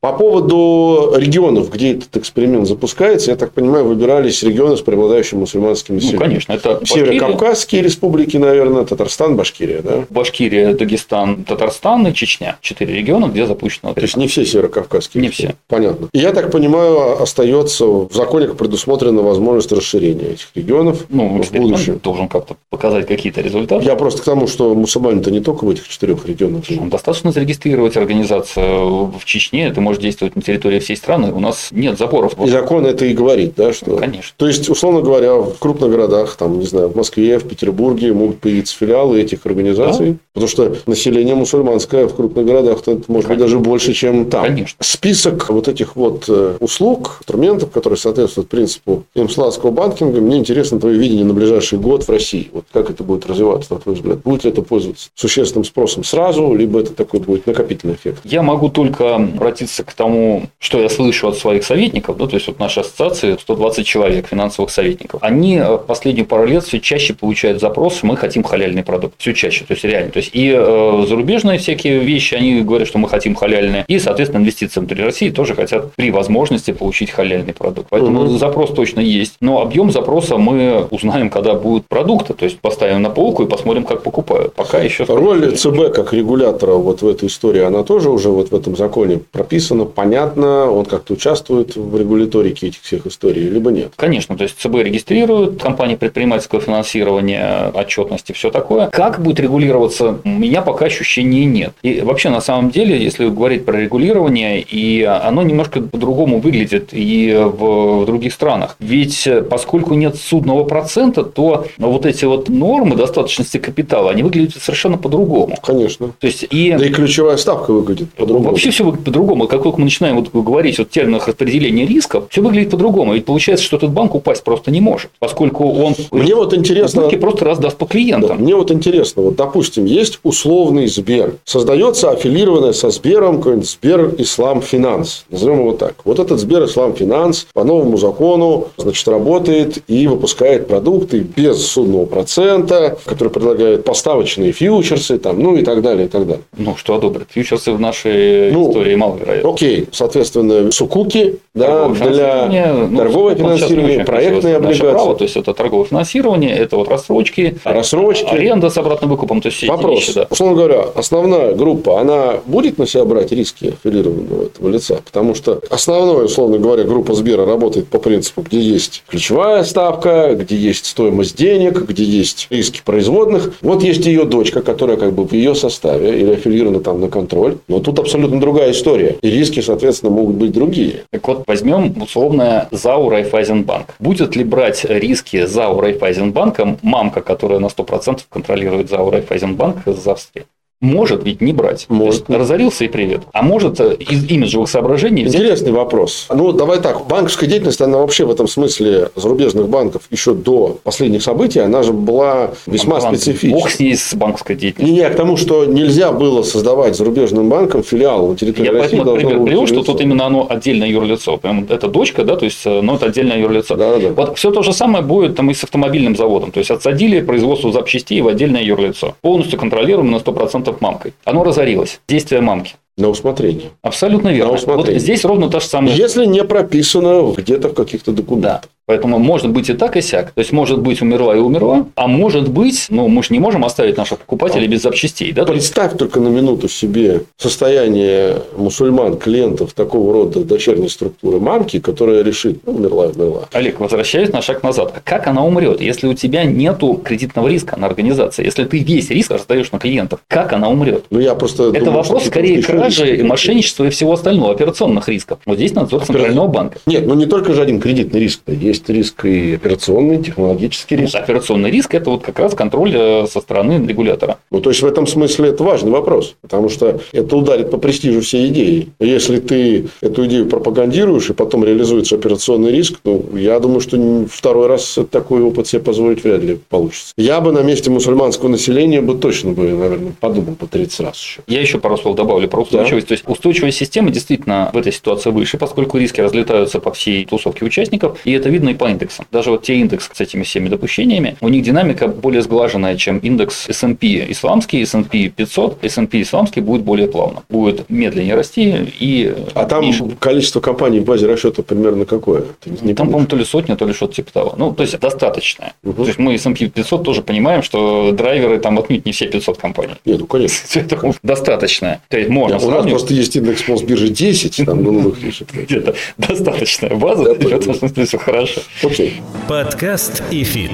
По поводу регионов, где этот эксперимент запускается, я так понимаю, выбирались регионы с преобладающим мусульманским населением. Ну, конечно, это Северокавказские республики, наверное, Татарстан, Башкирия, да? Башкирия, Дагестан, Татарстан и Чечня. Четыре региона, где запущено. То есть не все северокавказские. Не все. Понятно. И я так понимаю, остается в законе предусмотрена возможность расширения этих регионов ну, в будущем. должен как-то показать какие-то результаты. Я просто к тому, что мусульмане-то не только в этих четырех регионах. Достаточно зарегистрировать организацию в Чечне, это может действовать на территории всей страны, у нас нет запоров. И закон это и говорит, да, что... Конечно. То есть, условно говоря, в крупных городах, там, не знаю, в Москве, в Петербурге могут появиться филиалы этих организаций, да? потому что население мусульманское в крупных городах это может Конечно. быть даже больше, чем там. Конечно. Список вот этих вот э, услуг, инструментов, которые соответствуют принципу имсландского банкинга, мне интересно твое видение на ближайший год в России. Вот как это будет развиваться, на твой взгляд? Будет ли это пользоваться существенным спросом сразу, либо это такой будет накопительный эффект? Я могу только обратиться возвращаясь к тому, что я слышу от своих советников, да, то есть вот наша ассоциация 120 человек финансовых советников, они э, последние пару лет все чаще получают запросы, мы хотим халяльный продукт, все чаще, то есть реально, то есть и э, зарубежные всякие вещи, они говорят, что мы хотим халяльные, и, соответственно, инвестиции внутри России тоже хотят при возможности получить халяльный продукт. Поэтому угу. запрос точно есть, но объем запроса мы узнаем, когда будут продукты, то есть поставим на полку и посмотрим, как покупают. Пока еще... Роль ЦБ как регулятора вот в этой истории, она тоже уже вот в этом законе прописана, понятно, он как-то участвует в регуляторике этих всех историй, либо нет? Конечно, то есть ЦБ регистрирует компании предпринимательского финансирования, отчетности, все такое. Как будет регулироваться, у меня пока ощущений нет. И вообще, на самом деле, если говорить про регулирование, и оно немножко по-другому выглядит и в других странах. Ведь поскольку нет судного процента, то вот эти вот нормы достаточности капитала, они выглядят совершенно по-другому. Конечно. То есть, и... Да и ключевая ставка выглядит по-другому. Вообще все выглядит по-другому. Как только мы начинаем вот говорить о терминах распределения рисков, все выглядит по-другому. Ведь получается, что этот банк упасть просто не может, поскольку он мне вот интересно, просто раздаст по клиентам. Да, мне вот интересно, вот допустим, есть условный Сбер, создается аффилированная со Сбером какой-нибудь Сбер Ислам Финанс, назовем его так. Вот этот Сбер Ислам Финанс по новому закону, значит, работает и выпускает продукты без ссудного процента, который предлагает поставочные фьючерсы, там, ну и так далее, и так далее. Ну, что одобрят? Фьючерсы в нашей ну, истории маловероятно. Окей, соответственно, сукуки да, для ну, торгового финансирования, проектные облигации. Право, то есть это торговое финансирование, это вот рассрочки, рассрочки, аренда с обратным выкупом, то есть все Вопрос. эти вещи, да. Условно говоря, основная группа, она будет на себя брать риски аффилированного этого лица, потому что основная, условно говоря, группа Сбера работает по принципу, где есть ключевая ставка, где есть стоимость денег, где есть риски производных. Вот есть ее дочка, которая как бы в ее составе или аффилирована там на контроль, но тут абсолютно другая история. И риски, соответственно, могут быть другие. Так вот, возьмем условно ЗАУ Райфайзенбанк. Будет ли брать риски ЗАУ Райфайзенбанком мамка, которая на 100% контролирует ЗАУ Райфайзенбанк из Австрии? Может ведь не брать. Может. Разорился и привет. А может э, из имиджевых соображений взять... Интересный вопрос. Ну, давай так. Банковская деятельность, она вообще в этом смысле зарубежных банков еще до последних событий, она же была весьма Банк, специфична. Бог с ней с банковской деятельностью. Не, не, к тому, что нельзя было создавать зарубежным банком филиал на территории Я России. Я поэтому пример привел, что тут именно оно отдельное юрлицо. Прям это дочка, да, то есть, но это отдельное юрлицо. Да, да. Вот все то же самое будет там и с автомобильным заводом. То есть, отсадили производство запчастей в отдельное юрлицо. Полностью контролируемо на 100% мамкой. Оно разорилась. Действие мамки. На усмотрение. Абсолютно верно. На усмотрение. Вот здесь ровно то же самое. Если не прописано где-то в каких-то документах. Да. Поэтому может быть и так, и сяк. То есть, может быть, умерла и умерла, а может быть, ну, мы же не можем оставить наших покупателей без запчастей. Да? Представь только на минуту себе состояние мусульман, клиентов такого рода дочерней структуры мамки, которая решит, ну, умерла и умерла. Олег, возвращаясь на шаг назад. Как она умрет, если у тебя нету кредитного риска на организации? Если ты весь риск раздаешь на клиентов, как она умрет? Ну, я просто Это думаю, вопрос скорее кражи, и мошенничества и всего остального, операционных рисков. Вот здесь надзор Центрального банка. Нет, ну не только же один кредитный риск. Есть есть риск и операционный, технологический риск. Операционный риск – это вот как раз контроль э, со стороны регулятора. Ну, то есть, в этом смысле это важный вопрос, потому что это ударит по престижу всей идеи. Если ты эту идею пропагандируешь, и потом реализуется операционный риск, ну, я думаю, что второй раз такой опыт себе позволить вряд ли получится. Я бы на месте мусульманского населения бы точно бы, наверное, подумал по 30 раз еще. Я еще пару слов добавлю про устойчивость. Да? То есть, устойчивая система действительно в этой ситуации выше, поскольку риски разлетаются по всей тусовке участников, и это видно и по индексам. Даже вот те индексы с этими всеми допущениями, у них динамика более сглаженная, чем индекс S&P исламский, S&P 500, S&P исламский будет более плавно, будет медленнее расти и А там меньше. количество компаний в базе расчета примерно какое? Ты не там, по-моему, то ли сотня, то ли что-то типа того. Ну, то есть, достаточное. Угу. То есть, мы S&P 500 тоже понимаем, что драйверы там отнюдь не все 500 компаний. Нет, ну, конечно. Достаточное. То есть, можно У нас просто есть индекс Мосбиржи 10, там фишек. Где-то достаточная база, в этом смысле все хорошо. Окей. Подкаст ИФИТ.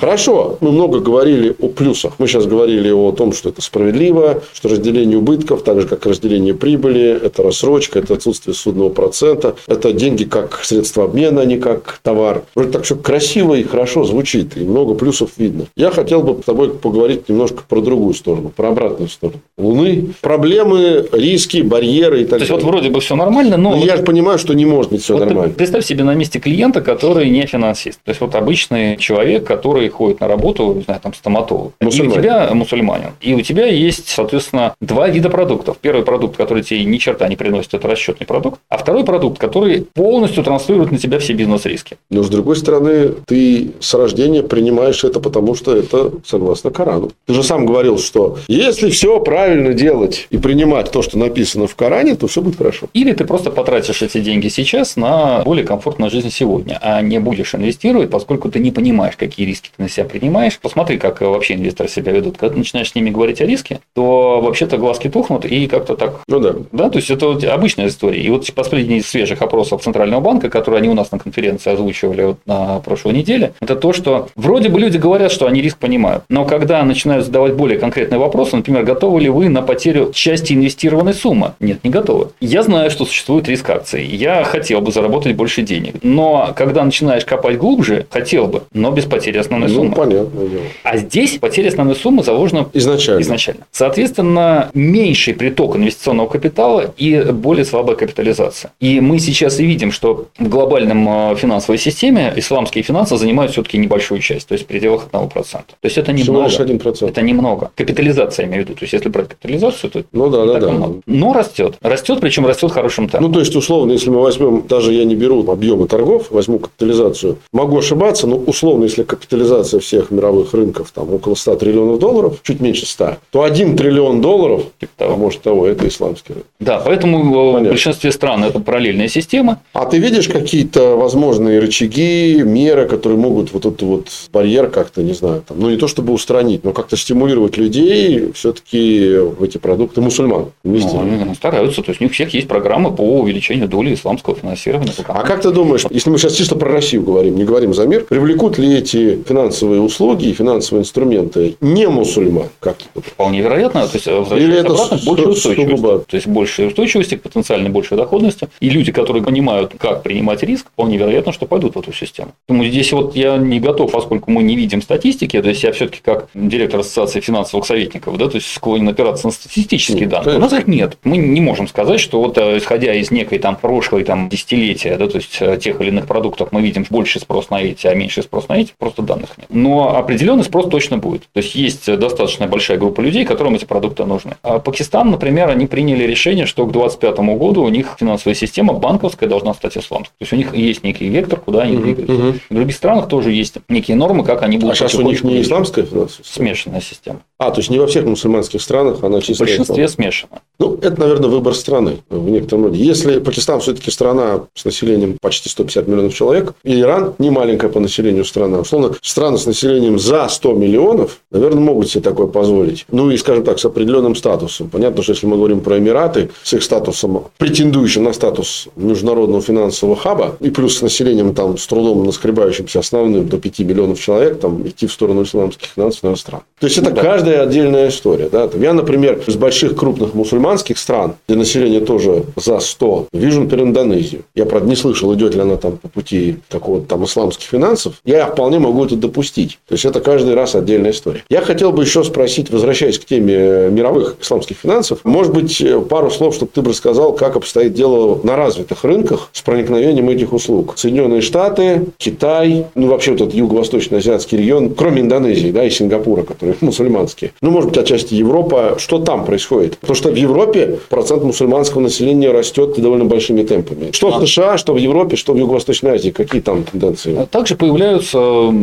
Хорошо, мы много говорили о плюсах. Мы сейчас говорили о том, что это справедливо, что разделение убытков, так же как разделение прибыли, это рассрочка, это отсутствие ссудного процента, это деньги как средство обмена, а не как товар. Вроде так все красиво и хорошо звучит, и много плюсов видно. Я хотел бы с тобой поговорить немножко про другую сторону, про обратную сторону. Луны, проблемы, риски, барьеры и так То есть, вот вроде бы все нормально, но... но вот... Я же понимаю, что не может быть все вот нормально. Представь себе на месте клиента, который не финансист. То есть, вот обычный человек, который который ходит на работу, не знаю, там стоматолог. Мусульманин. И у тебя мусульманин. И у тебя есть, соответственно, два вида продуктов. Первый продукт, который тебе ни черта не приносит, это расчетный продукт. А второй продукт, который полностью транслирует на тебя все бизнес-риски. Но, с другой стороны, ты с рождения принимаешь это, потому что это согласно Корану. Ты же сам говорил, что если все правильно делать и принимать то, что написано в Коране, то все будет хорошо. Или ты просто потратишь эти деньги сейчас на более комфортную жизнь сегодня, а не будешь инвестировать, поскольку ты не понимаешь, какие риски ты на себя принимаешь. Посмотри, как вообще инвесторы себя ведут. Когда ты начинаешь с ними говорить о риске, то вообще-то глазки тухнут и как-то так... Ну да. Да, то есть это вот обычная история. И вот последний из свежих опросов Центрального банка, которые они у нас на конференции озвучивали вот на прошлой неделе, это то, что вроде бы люди говорят, что они риск понимают, но когда начинают задавать более конкретные вопросы, например, готовы ли вы на потерю части инвестированной суммы? Нет, не готовы. Я знаю, что существует риск акций. Я хотел бы заработать больше денег. Но когда начинаешь копать глубже, хотел бы, но без потери основной Ну, суммы. понятное дело. А здесь потеря основной суммы заложена Изначально. изначально. Соответственно, меньший приток инвестиционного капитала и более слабая капитализация. И мы сейчас и видим, что в глобальном э, финансовой системе исламские финансы занимают все-таки небольшую часть, то есть в пределах 1%. То есть это Всего немного. лишь 1%. Это немного. Капитализация, я имею в виду. То есть, если брать капитализацию, то Ну да, да, так да. много. Но растет. Растет, причем растет хорошим темпом. Ну, то есть, условно, если мы возьмем, даже я не беру объемы торгов, возьму капитализацию, могу ошибаться, но условно, если капитализация всех мировых рынков там около 100 триллионов долларов, чуть меньше 100, то 1 триллион долларов, а может того, это исламский рынок. Да, поэтому э, в Понятно. большинстве стран это параллельная система. А ты видишь какие-то возможные рычаги, меры, которые могут вот этот вот барьер как-то, не знаю, там, ну не то чтобы устранить, но как-то стимулировать людей все-таки в эти продукты мусульман Ну, они стараются. То есть, у них всех есть программы по увеличению доли исламского финансирования. А как ты думаешь, если мы сейчас чисто про Россию говорим, не говорим за мир, привлекут ли эти финансовые услуги и финансовые инструменты не мусульман? Как? Вполне вероятно. То есть, Или возвращаясь это обратно, с- больше устойчивости. сугубо? То есть, больше устойчивости потенциально большей доходности. И люди, которые понимают, как принимать риск, вполне вероятно, что пойдут в эту систему. Поэтому здесь вот я не готов, поскольку мы не видим статистики, то есть я все-таки как директор Ассоциации финансовых советников, да, то есть склонен опираться на статистические Ну, данные. У конечно. нас их нет. Мы не можем сказать, что вот э, исходя из некой там прошлой там десятилетия, да, то есть э, тех или иных продуктов мы видим больше спрос на эти, а меньше спрос на эти, просто данных нет. Но определенный спрос точно будет. То есть есть достаточно большая группа людей, которым эти продукты нужны. А Пакистан, например, они приняли решение, что к 2025 году у них финансовая система банковская должна стать исламской. То есть у них есть некий вектор, куда они двигаются. мгм. В других странах тоже есть некие нормы, как они будут А сейчас у них не исламская финансовая система? Смешанная система. А, то есть не во всех мусульманских странах она В чисто... большинстве смешана. Ну, это, наверное, выбор страны в некотором роде. Если Пакистан все-таки страна с населением почти 150 миллионов человек, и Иран не маленькая по населению страна, условно, страны с населением за 100 миллионов, наверное, могут себе такое позволить. Ну, и, скажем так, с определенным статусом. Понятно, что если мы говорим про Эмираты, с их статусом, претендующим на статус международного финансового хаба, и плюс с населением там с трудом наскребающимся основным до 5 миллионов человек, там идти в сторону исламских финансов, наверное, странно. То есть, это да. каждая отдельная история. Да? Там Я, например, из больших крупных мусульманских стран, где население тоже за 100, вижу, например, Индонезию. Я, правда, не слышал, идет ли она там по пути какого-то там исламских финансов. Я вполне могу это допустить. То есть, это каждый раз отдельная история. Я хотел бы еще спросить, возвращаясь к теме э, мировых исламских финансов, может быть, э, пару слов, чтобы ты бы рассказал, как обстоит дело на развитых рынках с проникновением этих услуг. Соединенные Штаты, Китай, ну, вообще вот этот юго-восточно-азиатский регион, кроме Индонезии, да, и Сингапура, которые мусульманские. Ну, может быть, отчасти Европа. Что там происходит? Потому что в Европе процент мусульманского населения растет довольно большими темпами. Что в США, что в Европе, что в Юго-Восточной Азии. Какие там тенденции? Также появляются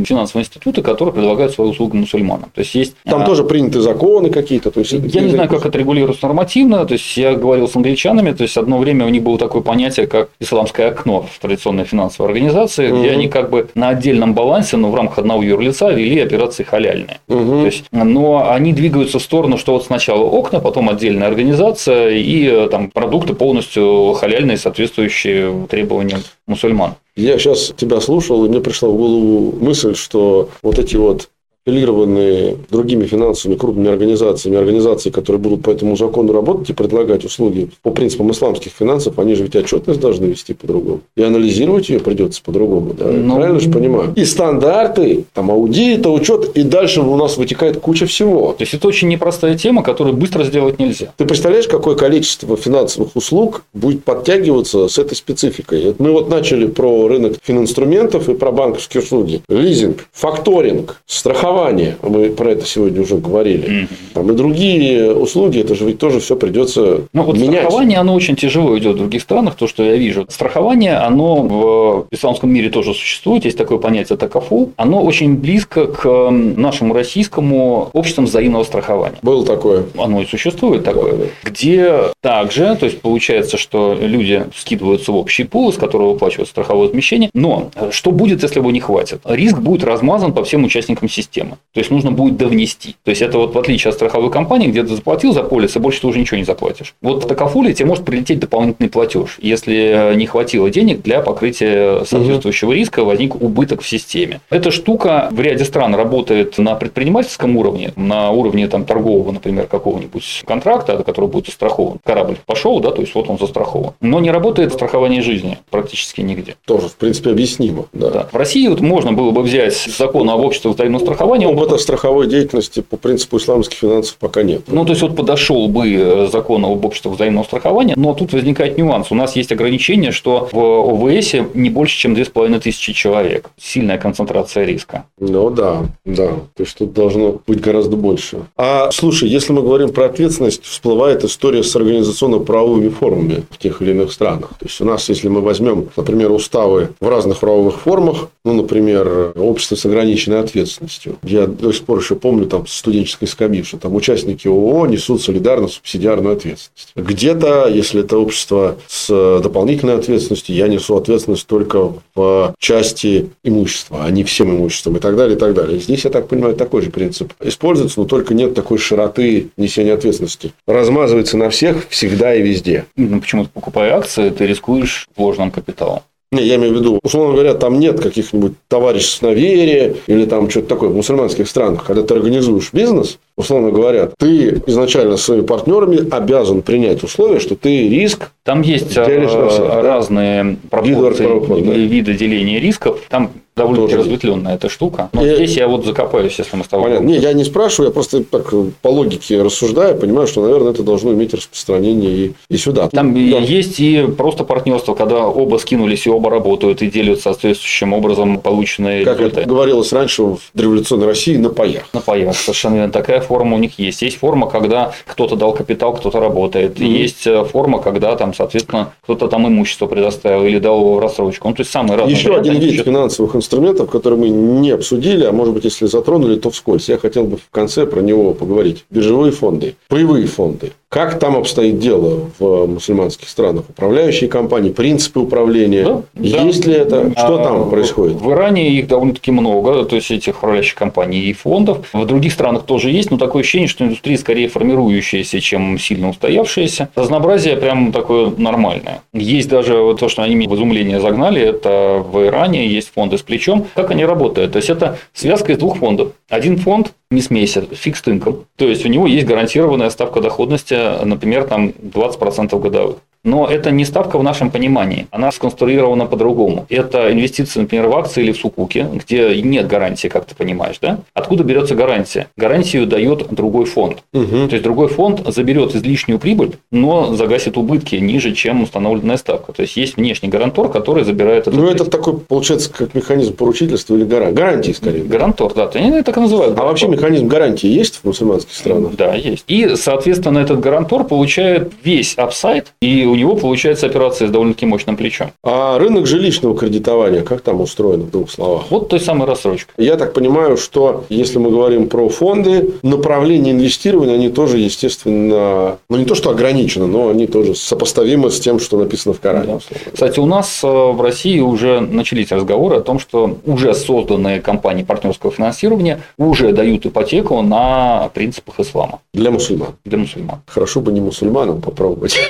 финансовые институты, которые предлагают свои услуги мусульманам. То есть есть Там а, тоже приняты законы какие-то. То есть, Я не знаю, как это регулируется нормативно. То есть я говорил с англичанами, то есть одно время у них было такое понятие, как исламское окно в традиционной финансовой организации, где Мгм. они как бы на отдельном балансе, но в рамках одного юрлица вели операции халяльные. Мгм. То есть, но они двигаются в сторону, что вот сначала окна, потом отдельная организация и э, там продукты полностью халяльные, соответствующие требованиям мусульман. Я сейчас тебя слушал, и мне пришла в голову мысль, что вот эти вот аффилированные другими финансовыми крупными организациями, организации, которые будут по этому закону работать и предлагать услуги по принципам исламских финансов, они же ведь отчетность должны вести по-другому. И анализировать ее придется по-другому. Да? Ну, Правильно же понимаю? И стандарты, там аудита, учет, и дальше у нас вытекает куча всего. То есть, это очень непростая тема, которую быстро сделать нельзя. Ты представляешь, какое количество финансовых услуг будет подтягиваться с этой спецификой? Мы вот начали про рынок фининструментов и про банковские услуги. Лизинг, факторинг, страхование. Мы про это сегодня уже говорили. Там и другие услуги, это же ведь тоже все придется ну, вот менять. Страхование, оно очень тяжело идет в других странах, то, что я вижу. Страхование, оно в исламском мире тоже существует, есть такое понятие такафу. Оно очень близко к нашему российскому обществу взаимного страхования. Было такое. Оно и существует такое. Да, да. Где также, то есть получается, что люди скидываются в общий пул, из которого выплачивают страховое возмещение. Но что будет, если его не хватит? Риск будет размазан по всем участникам системы. То есть нужно будет довнести. То есть это вот в отличие от страховой компании, где ты заплатил за полис, и больше ты уже ничего не заплатишь. Вот в такофуле тебе может прилететь дополнительный платеж, если не хватило денег для покрытия соответствующего угу. риска, возник убыток в системе. Эта штука в ряде стран работает на предпринимательском уровне, на уровне там, торгового, например, какого-нибудь контракта, который будет застрахован. Корабль пошел, да, то есть вот он застрахован. Но не работает страхование жизни практически нигде. Тоже, в принципе, объяснимо. Да. Да. В России вот можно было бы взять закон об обществе взаимного страхования. Опыта страховой деятельности по принципу исламских финансов пока нет. Ну, то есть, вот подошел бы э, закон об обществе взаимного страхования, но тут возникает нюанс. У нас есть ограничение, что в ОВС не больше, чем 2500 человек. Сильная концентрация риска. Ну, да, да. То есть, тут должно быть гораздо больше. А, слушай, если мы говорим про ответственность, всплывает история с организационно-правовыми формами в тех или иных странах. То есть, у нас, если мы возьмем, например, уставы в разных правовых формах, ну, например, общество с ограниченной ответственностью. Я до сих пор еще помню там студенческой скамьи, что там участники ООО несут солидарно субсидиарную ответственность. Где-то, если это общество с дополнительной ответственностью, я несу ответственность только в части имущества, а не всем имуществом и так далее, и так далее. Здесь, я так понимаю, такой же принцип используется, но только нет такой широты несения ответственности. Размазывается на всех всегда и везде. Ну, почему-то покупая акции, ты рискуешь вложенным капиталом. Не, я имею в виду, условно говоря, там нет каких-нибудь товариществ на вере или там что-то такое в мусульманских странах. Когда ты организуешь бизнес, условно говоря, ты изначально с своими партнерами обязан принять условие, что ты риск Там есть всех, разные да? пропорции, виды, виды деления рисков. Там довольно-таки разветвленная эта штука. Но и... здесь я вот закопаюсь, если мы с тобой... Понятно. Не, я не спрашиваю, я просто так по логике рассуждаю, понимаю, что, наверное, это должно иметь распространение и, и сюда. Там да. есть и просто партнерство, когда оба скинулись и оба работают и делят соответствующим образом полученные Как результаты. это говорилось раньше в революционной России, на паях. На паях, совершенно верно. Такая форма у них есть. Есть форма, когда кто-то дал капитал, кто-то работает. Mm-hmm. Есть э, форма, когда там, соответственно, кто-то там имущество предоставил или дал его в рассрочку. Ну, то есть самые разные Еще один вид финансовых инструментов, которые мы не обсудили, а может быть, если затронули, то вскользь. Я хотел бы в конце про него поговорить. Биржевые фонды, паевые фонды. Как там обстоит дело в мусульманских странах? Управляющие компании, принципы управления. Да, Есть да. ли это? Что а, там происходит? В Иране их довольно-таки много, то есть этих управляющих компаний и фондов. В других странах тоже есть, но такое ощущение, что индустрия скорее формирующаяся, чем сильно устоявшаяся. Разнообразие прям такое нормальное. Есть даже вот то, что они меня в изумление загнали, это в Иране есть фонды с плечом. Как они работают? То есть это связка из двух фондов. Один фонд не смейся, fixed income. То есть у него есть гарантированная ставка доходности, например, там 20% годовых. Но это не ставка в нашем понимании. Она сконструирована по-другому. Это инвестиции, например, в акции или в сукуки, где нет гарантии, как ты понимаешь. Да? Откуда берется гарантия? Гарантию дает другой фонд. Угу. То есть другой фонд заберет излишнюю прибыль, но загасит убытки ниже, чем установленная ставка. То есть есть внешний гарантор, который забирает это. Ну, это такой, получается, как механизм поручительства или гарантии, гарантии скорее. Гарантор, да. Они так и называют. А вообще механизм гарантии есть в мусульманских странах? Да, есть. И, соответственно, этот гарантор получает весь апсайт, и у него получается операция с довольно-таки мощным плечом. А рынок жилищного кредитования, как там устроен в двух словах? Вот той самой рассрочкой. Я так понимаю, что если мы говорим про фонды, направления инвестирования, они тоже, естественно, ну не то, что ограничены, но они тоже сопоставимы с тем, что написано в Коране. Да. Кстати, у нас э, в России уже начались разговоры о том, что уже созданные компании партнерского финансирования уже дают ипотеку на принципах ислама. Для мусульман. Для мусульман. Хорошо бы не мусульманам попробовать.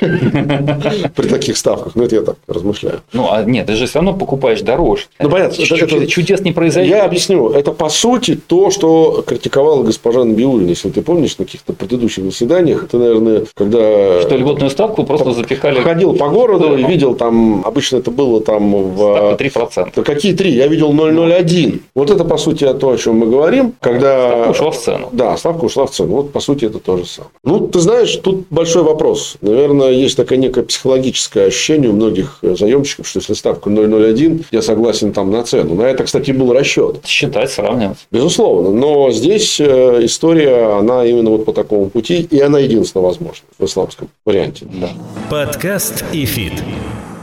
при таких ставках. Ну, это я так размышляю. Ну, а нет, ты же все равно покупаешь дороже. Ну, понятно. Это, это, чудес не произойдет. Я объясню. Это, по сути, то, что критиковала госпожа Набиулина. Если ты помнишь, на каких-то предыдущих заседаниях, это, наверное, когда... Что льготную ставку просто запихали... Ходил по городу и видел там, обычно это было там в... Ставка 3%. Какие 3? Я видел 0,01. Вот это, по сути, то, о чем мы говорим. Когда... Ставка ушла в цену. Да, ставка ушла в цену. Вот, по сути, это то же самое. Ну, ты знаешь, тут большой вопрос. Наверное, есть такое некое психологическое ощущение у многих заемщиков, что если ставка 0,01, я согласен там на цену. На это, кстати, был расчет. Считать, сравнивать. Безусловно. Но здесь э, история, она именно вот по такому пути, и она единственно возможна в исламском варианте. Да. Подкаст и фит.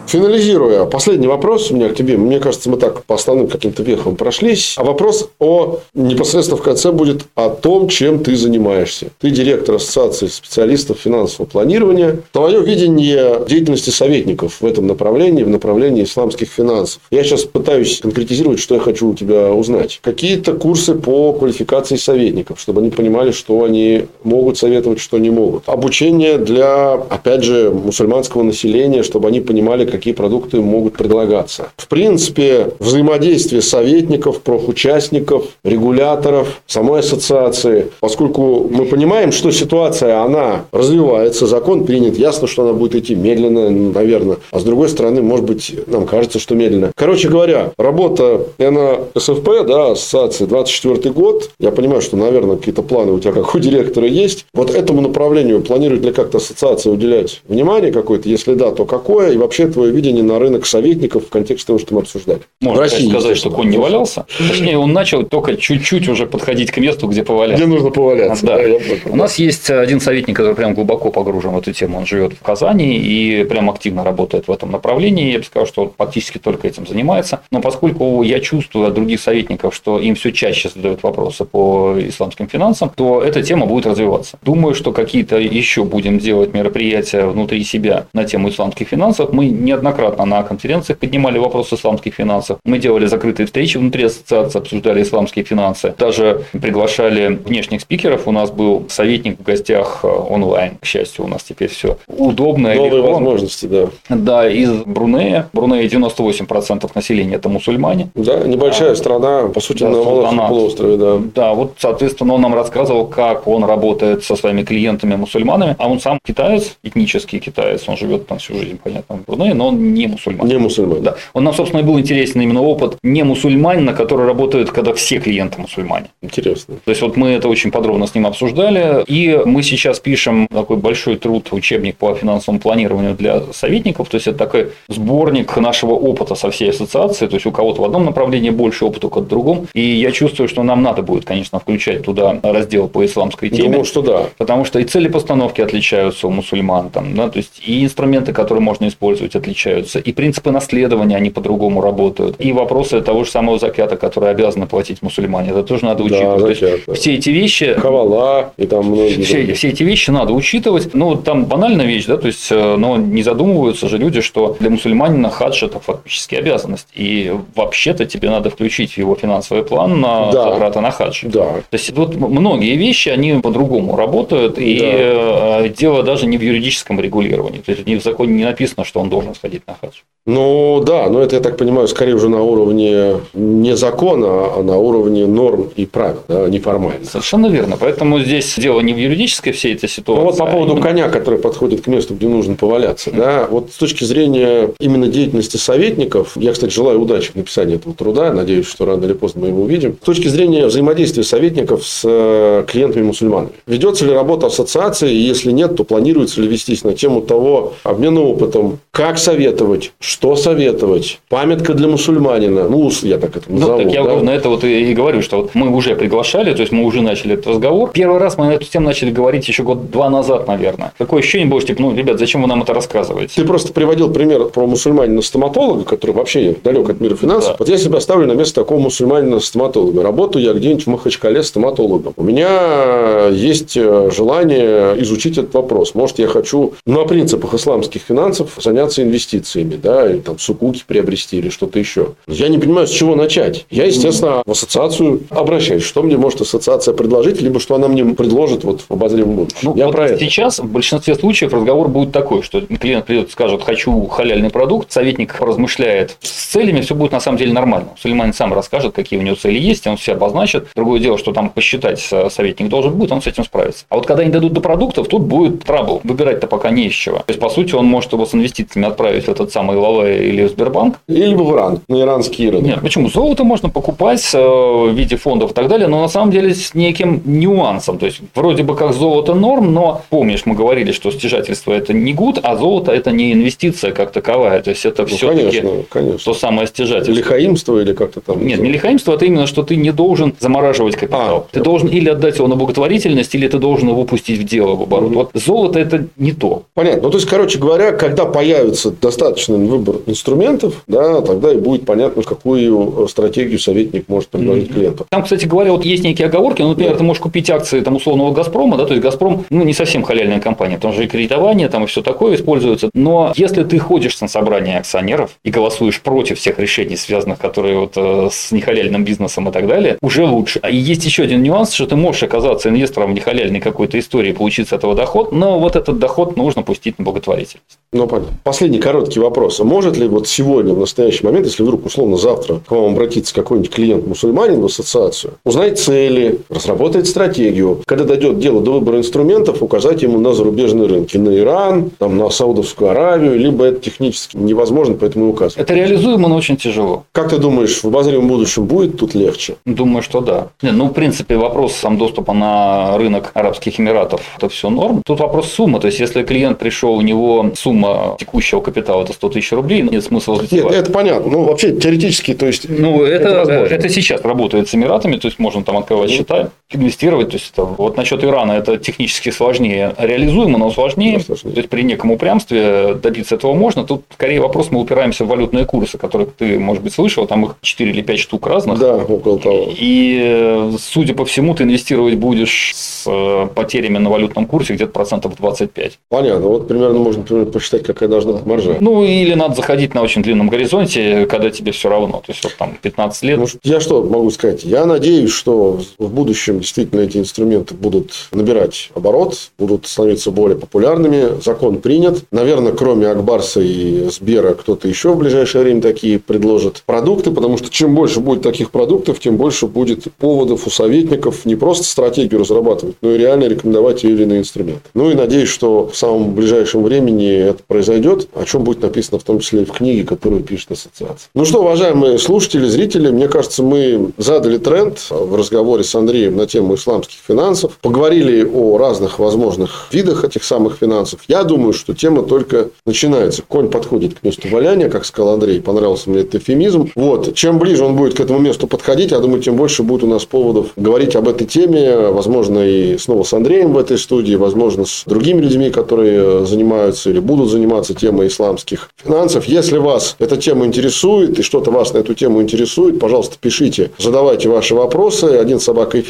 Финализируя, последний вопрос у меня к тебе. Мне кажется, мы так по основным каким-то вехам прошлись. А вопрос о непосредственно в конце будет о том, чем ты занимаешься. Ты директор Ассоциации специалистов финансового планирования. Твое видение деятельности советников в этом направлении, в направлении исламских финансов. Я сейчас пытаюсь конкретизировать, что я хочу у тебя узнать. Какие-то курсы по квалификации советников, чтобы они понимали, что они могут советовать, что не могут. Обучение для, опять же, мусульманского населения, чтобы они понимали, какие продукты могут предлагаться. В принципе, взаимодействие советников, профучастников, регуляторов, самой ассоциации, поскольку мы понимаем, что ситуация, она развивается, закон принят, ясно, что она будет идти медленно, наверное, а с другой стороны, может быть, нам кажется, что медленно. Короче говоря, работа НСФП, да, ассоциации, 24 год, я понимаю, что, наверное, какие-то планы у тебя, как у директора, есть. Вот этому направлению планирует ли как-то ассоциация уделять внимание какое-то? Если да, то какое? И вообще твое видение на рынок советников в контексте того, что мы обсуждали. Можно в России, сказать, что конь не валялся. Точнее, он начал только чуть-чуть уже подходить к месту, где поваляться. Где нужно поваляться. Да. Да, У нас есть один советник, который прям глубоко погружен в эту тему. Он живет в Казани и прям активно работает в этом направлении. Я бы сказал, что он практически только этим занимается. Но поскольку я чувствую от других советников, что им все чаще задают вопросы по исламским финансам, то эта тема будет развиваться. Думаю, что какие-то еще будем делать мероприятия внутри себя на тему исламских финансов. Мы неоднократно на конференциях поднимали вопрос исламских финансов. Мы делали закрытые встречи внутри ассоциации, обсуждали исламские финансы. Даже приглашали внешних спикеров. У нас был советник в гостях э, онлайн. К счастью, у нас теперь все удобно. Новые легко. возможности, да. Да, из Брунея. Брунея 98% населения это мусульмане. Да, небольшая а, страна, по сути, да, на Малайском полуострове, да. Да, вот, соответственно, он нам рассказывал, как он работает со своими клиентами-мусульманами, а он сам китаец, этнический китаец, он живет там всю жизнь, понятно, в Брунее, но он не мусульман. Не мусульман. Да. Он нам, собственно, и был интересен именно опыт не мусульманина, который работает, когда все клиенты мусульмане. Интересно. То есть, вот мы это очень подробно с ним обсуждали, и мы сейчас пишем такой большой труд, учебник по финансовому планированию для советников, то есть, это такой сборник нашего опыта со всей ассоциации, то есть, у кого-то в одном направлении больше опыта, у кого-то в другом, и я чувствую, что нам надо будет, конечно, включать туда раздел по исламской теме. Думаю, что да. Потому что и цели постановки отличаются у мусульман, там, да, то есть, и инструменты, которые можно использовать, отличаются, и принципы наследования, они по-другому работают, и вопросы того же самого закята, который обязаны платить мусульмане, это тоже надо учитывать. Да, закят, да. Все эти вещи... Хавала и там многие... Все, все эти вещи надо учитывать. Ну, там банальная вещь, да, то есть, э, но не задумываются же люди, что для мусульманина хадж – это фактически обязанность. И вообще-то тебе надо включить в его финансовый план на да. затраты на хадж. Да. То есть, вот многие вещи, они по-другому работают, и да. Э, дело даже не в юридическом регулировании. То есть, в законе не написано, что он должен сходить на хадж. Ну да, но это, я так понимаю, скорее уже на уровне не закона, а на уровне норм и правил, да, неформально. Совершенно верно. Поэтому здесь дело не в юридической всей этой ситуации. Ну вот по поводу а именно... коня, который подходит к месту, где нужно поваляться, mm. да, вот с точки зрения именно деятельности советников, я, кстати, желаю удачи в написании этого труда, надеюсь, что рано или поздно мы его увидим. С точки зрения взаимодействия советников с э, клиентами-мусульманами. Ведется ли работа ассоциации, и если нет, то планируется ли вестись на тему того обмена опытом, как советовать, что советовать? Памятка для мусульманина. Ну, я так это назову. Ну, так я да? на это вот и говорю, что вот мы уже приглашали, то есть мы уже начали этот разговор. Первый раз мы на эту тему начали говорить еще год-два назад, наверное. Такое ощущение было, что, типа, ну, ребят, зачем вы нам это рассказываете? Ты просто приводил пример про мусульманина-стоматолога, который вообще далек от мира финансов. Да. Вот я себя ставлю на место такого мусульманина-стоматолога. Работаю я где-нибудь в Махачкале стоматологом. У меня есть э, желание изучить этот вопрос. Может, я хочу на принципах исламских финансов заняться инвестициями, да, или там сукуки приобрести или что-то еще. Я не понимаю, с чего начать. Я, естественно, в ассоциацию обращаюсь. Что мне может ассоциация предложить, либо что она мне предложит вот в обозримом будущем. Ну, я вот про это. сейчас в большинстве случаев разговор будет такой, что клиент придет и скажет, хочу халяльный продукт, советник размышляет с целями, все будет на самом деле нормально. Сулейман сам расскажет, какие у него цели есть, он все обозначит. Другое дело, что там посчитать советник должен будет, он с этим справится. А вот когда они дойдут до продуктов, тут будет трабл. Выбирать-то пока не из чего. То есть, по сути, он может его с инвестициями отправить в этот самый Лаве или в Сбербанк. Или в Иран, на иранские рынки. Нет, почему? Золото можно покупать э, в виде фондов и так далее, но на самом деле с неким нюансом. То есть, вроде бы как золото норм, но помнишь, мы говорили, что стяжательство это не гуд, а золото это не инвестиция как таковая. То есть, это Ну, все-таки конечно, конечно. то самое стяжательство. Лихаимство или как-то там. Нет, не лихаимство, это именно, что ты не должен замораживать капитал. А, ты должен или отдать его на благотворительность, или ты должен его пустить в дело в оборот. Вот золото это не то. Понятно. Ну, то есть, короче говоря, когда появится достаточный выбор инструментов, да, тогда и будет понятно, какую стратегию советник может предложить клиенту. Там, кстати говоря, вот есть некие оговорки. Ну, например, ты можешь купить акции там, условного Газпрома, да, то есть Газпром ну, не совсем халяльная компания, там же и кредитование, там и все такое используется. Но если ты ходишь на собрание акционеров и голосуешь против всех решений, связанных, которые вот э, с нехаляльным бизнесом и так далее, уже лучше. А есть еще один нюанс, что ты можешь оказаться инвестором в нехаляльной какой-то истории, получить с этого доход, но вот этот доход нужно пустить на благотворительность. Ну, понятно. Последний короткий вопрос. А может ли вот сегодня, в настоящий момент, если вдруг, условно, завтра к вам обратится какой-нибудь клиент-мусульманин в ассоциацию, узнать цели, разработать стратегию, когда дойдет дело до выбора инструментов, указать ему на зарубежные рынки, на Иран, там, на Саудовскую Аравию, либо это технически невозможно, поэтому и указывать. Это реализуемо, но очень тяжело. Как ты думаешь, в обозримом будущем будет тут легче? Думаю, что да. Не, ну, в принципе, вопрос сам доступа на рынок Арабских Эмиратов – это все норм. Тут вопрос суммы. То есть, если клиент пришел, у него сумма текущего капитала – это 100 тысяч рублей, нет смысла Нет, это понятно. Ну, вообще, теоретически, то есть... Ну, это, Это возможно. это, сейчас работает с Эмиратами, то есть можно там открывать счета, инвестировать. То есть это, вот насчет Ирана это технически сложнее, реализуемо, но сложнее. Да. То есть при неком упрямстве добиться этого можно. Тут скорее вопрос, мы упираемся в валютные курсы, которые ты, может быть, слышал, там их 4 или 5 штук разных. Да, около того. И, э, судя по всему, ты инвестировать будешь с э, потерями на валютном курсе где-то процентов 25. Понятно. Вот примерно можно например, посчитать, какая должна быть маржа. Ну, или надо заходить на очень длинном горизонте, когда тебе все равно. То есть, вот там 15 лет. Ну, я что могу сказать? Я надеюсь, что в будущем действительно эти инструменты будут набирать оборот, будут становиться более популярными. Закон принят. Наверное, кроме Акбарса и Сбера, кто-то еще в ближайшее время такие предложит продукты, потому что чем больше будет таких продуктов, тем больше будет поводов у советников не просто стратегию разрабатывать, но и реально рекомендовать те или иные инструменты. Ну и надеюсь, что в самом ближайшем времени это произойдет, о чем будет написано в том числе и в книге, которую пишет ассоциация. Ну что, уважаемые слушатели, зрители, мне кажется, мы задали тренд в разговоре с Андреем на тему исламских финансов, поговорили о разных возможных видах этих самых финансов. Я думаю, что тема только начинается. Конь подходит к месту валяния, как сказал Андрей, понравился мне этот эфемизм. Вот. Чем ближе он будет к этому месту подходить, я думаю, тем больше будет у нас поводов говорить об этой теме, возможно, и снова с Андреем в этой студии, возможно, с другими людьми, которые занимаются или будут заниматься темой исламских финансов. Если вас эта тема интересует и что-то вас на эту тему интересует, пожалуйста, пишите, задавайте ваши вопросы. Один собака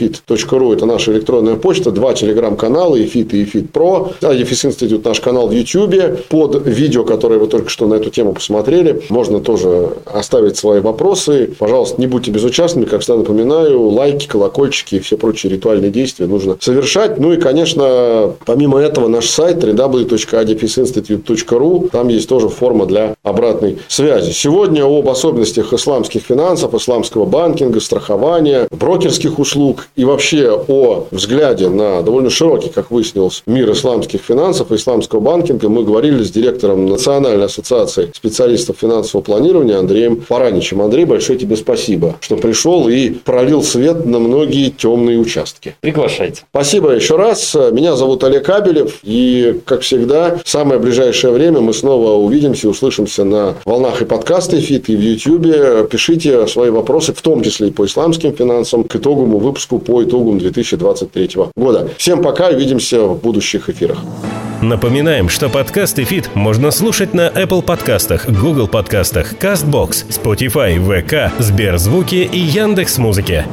ру это наша электронная почта, два телеграм-канала, EFIT и EFIT Pro. Да, EFIS Институт, наш канал в YouTube. Под видео, которое вы только что на эту тему посмотрели, можно тоже оставить свои вопросы. Пожалуйста, не будьте безучастными. Как всегда напоминаю, лайки, колокольчики и все прочие ритуальные действия нужно совершать. Ну и, конечно, помимо этого, наш сайт www.adfisinstitute.ru. Там есть тоже форма для обратной связи. Сегодня об особенностях исламских финансов, исламского банкинга, страхования, брокерских услуг и вообще о взгляде на довольно широкий, как выяснилось, мир исламских финансов и исламского банкинга мы говорили с директором Национальной ассоциации специалистов финансового планирования Андреем Параничем. Андрей, большое тебе спасибо, что пришел и пролил свет на многие темные участки. Приглашайте. Спасибо еще раз. Меня зовут Олег Кабелев. И, как всегда, в самое ближайшее время мы снова увидимся и услышимся на волнах и подкасты ФИТ, и в YouTube. Пишите свои вопросы, в том числе и по исламским финансам, к итоговому выпуску по итогам 2023 года. Всем пока. Увидимся в будущих эфирах. Напоминаем, что подкаст и фит можно слушать на Apple подкастах, Google подкастах, CastBox, Spotify, VK, Сберзвуки и Яндекс.Музыке.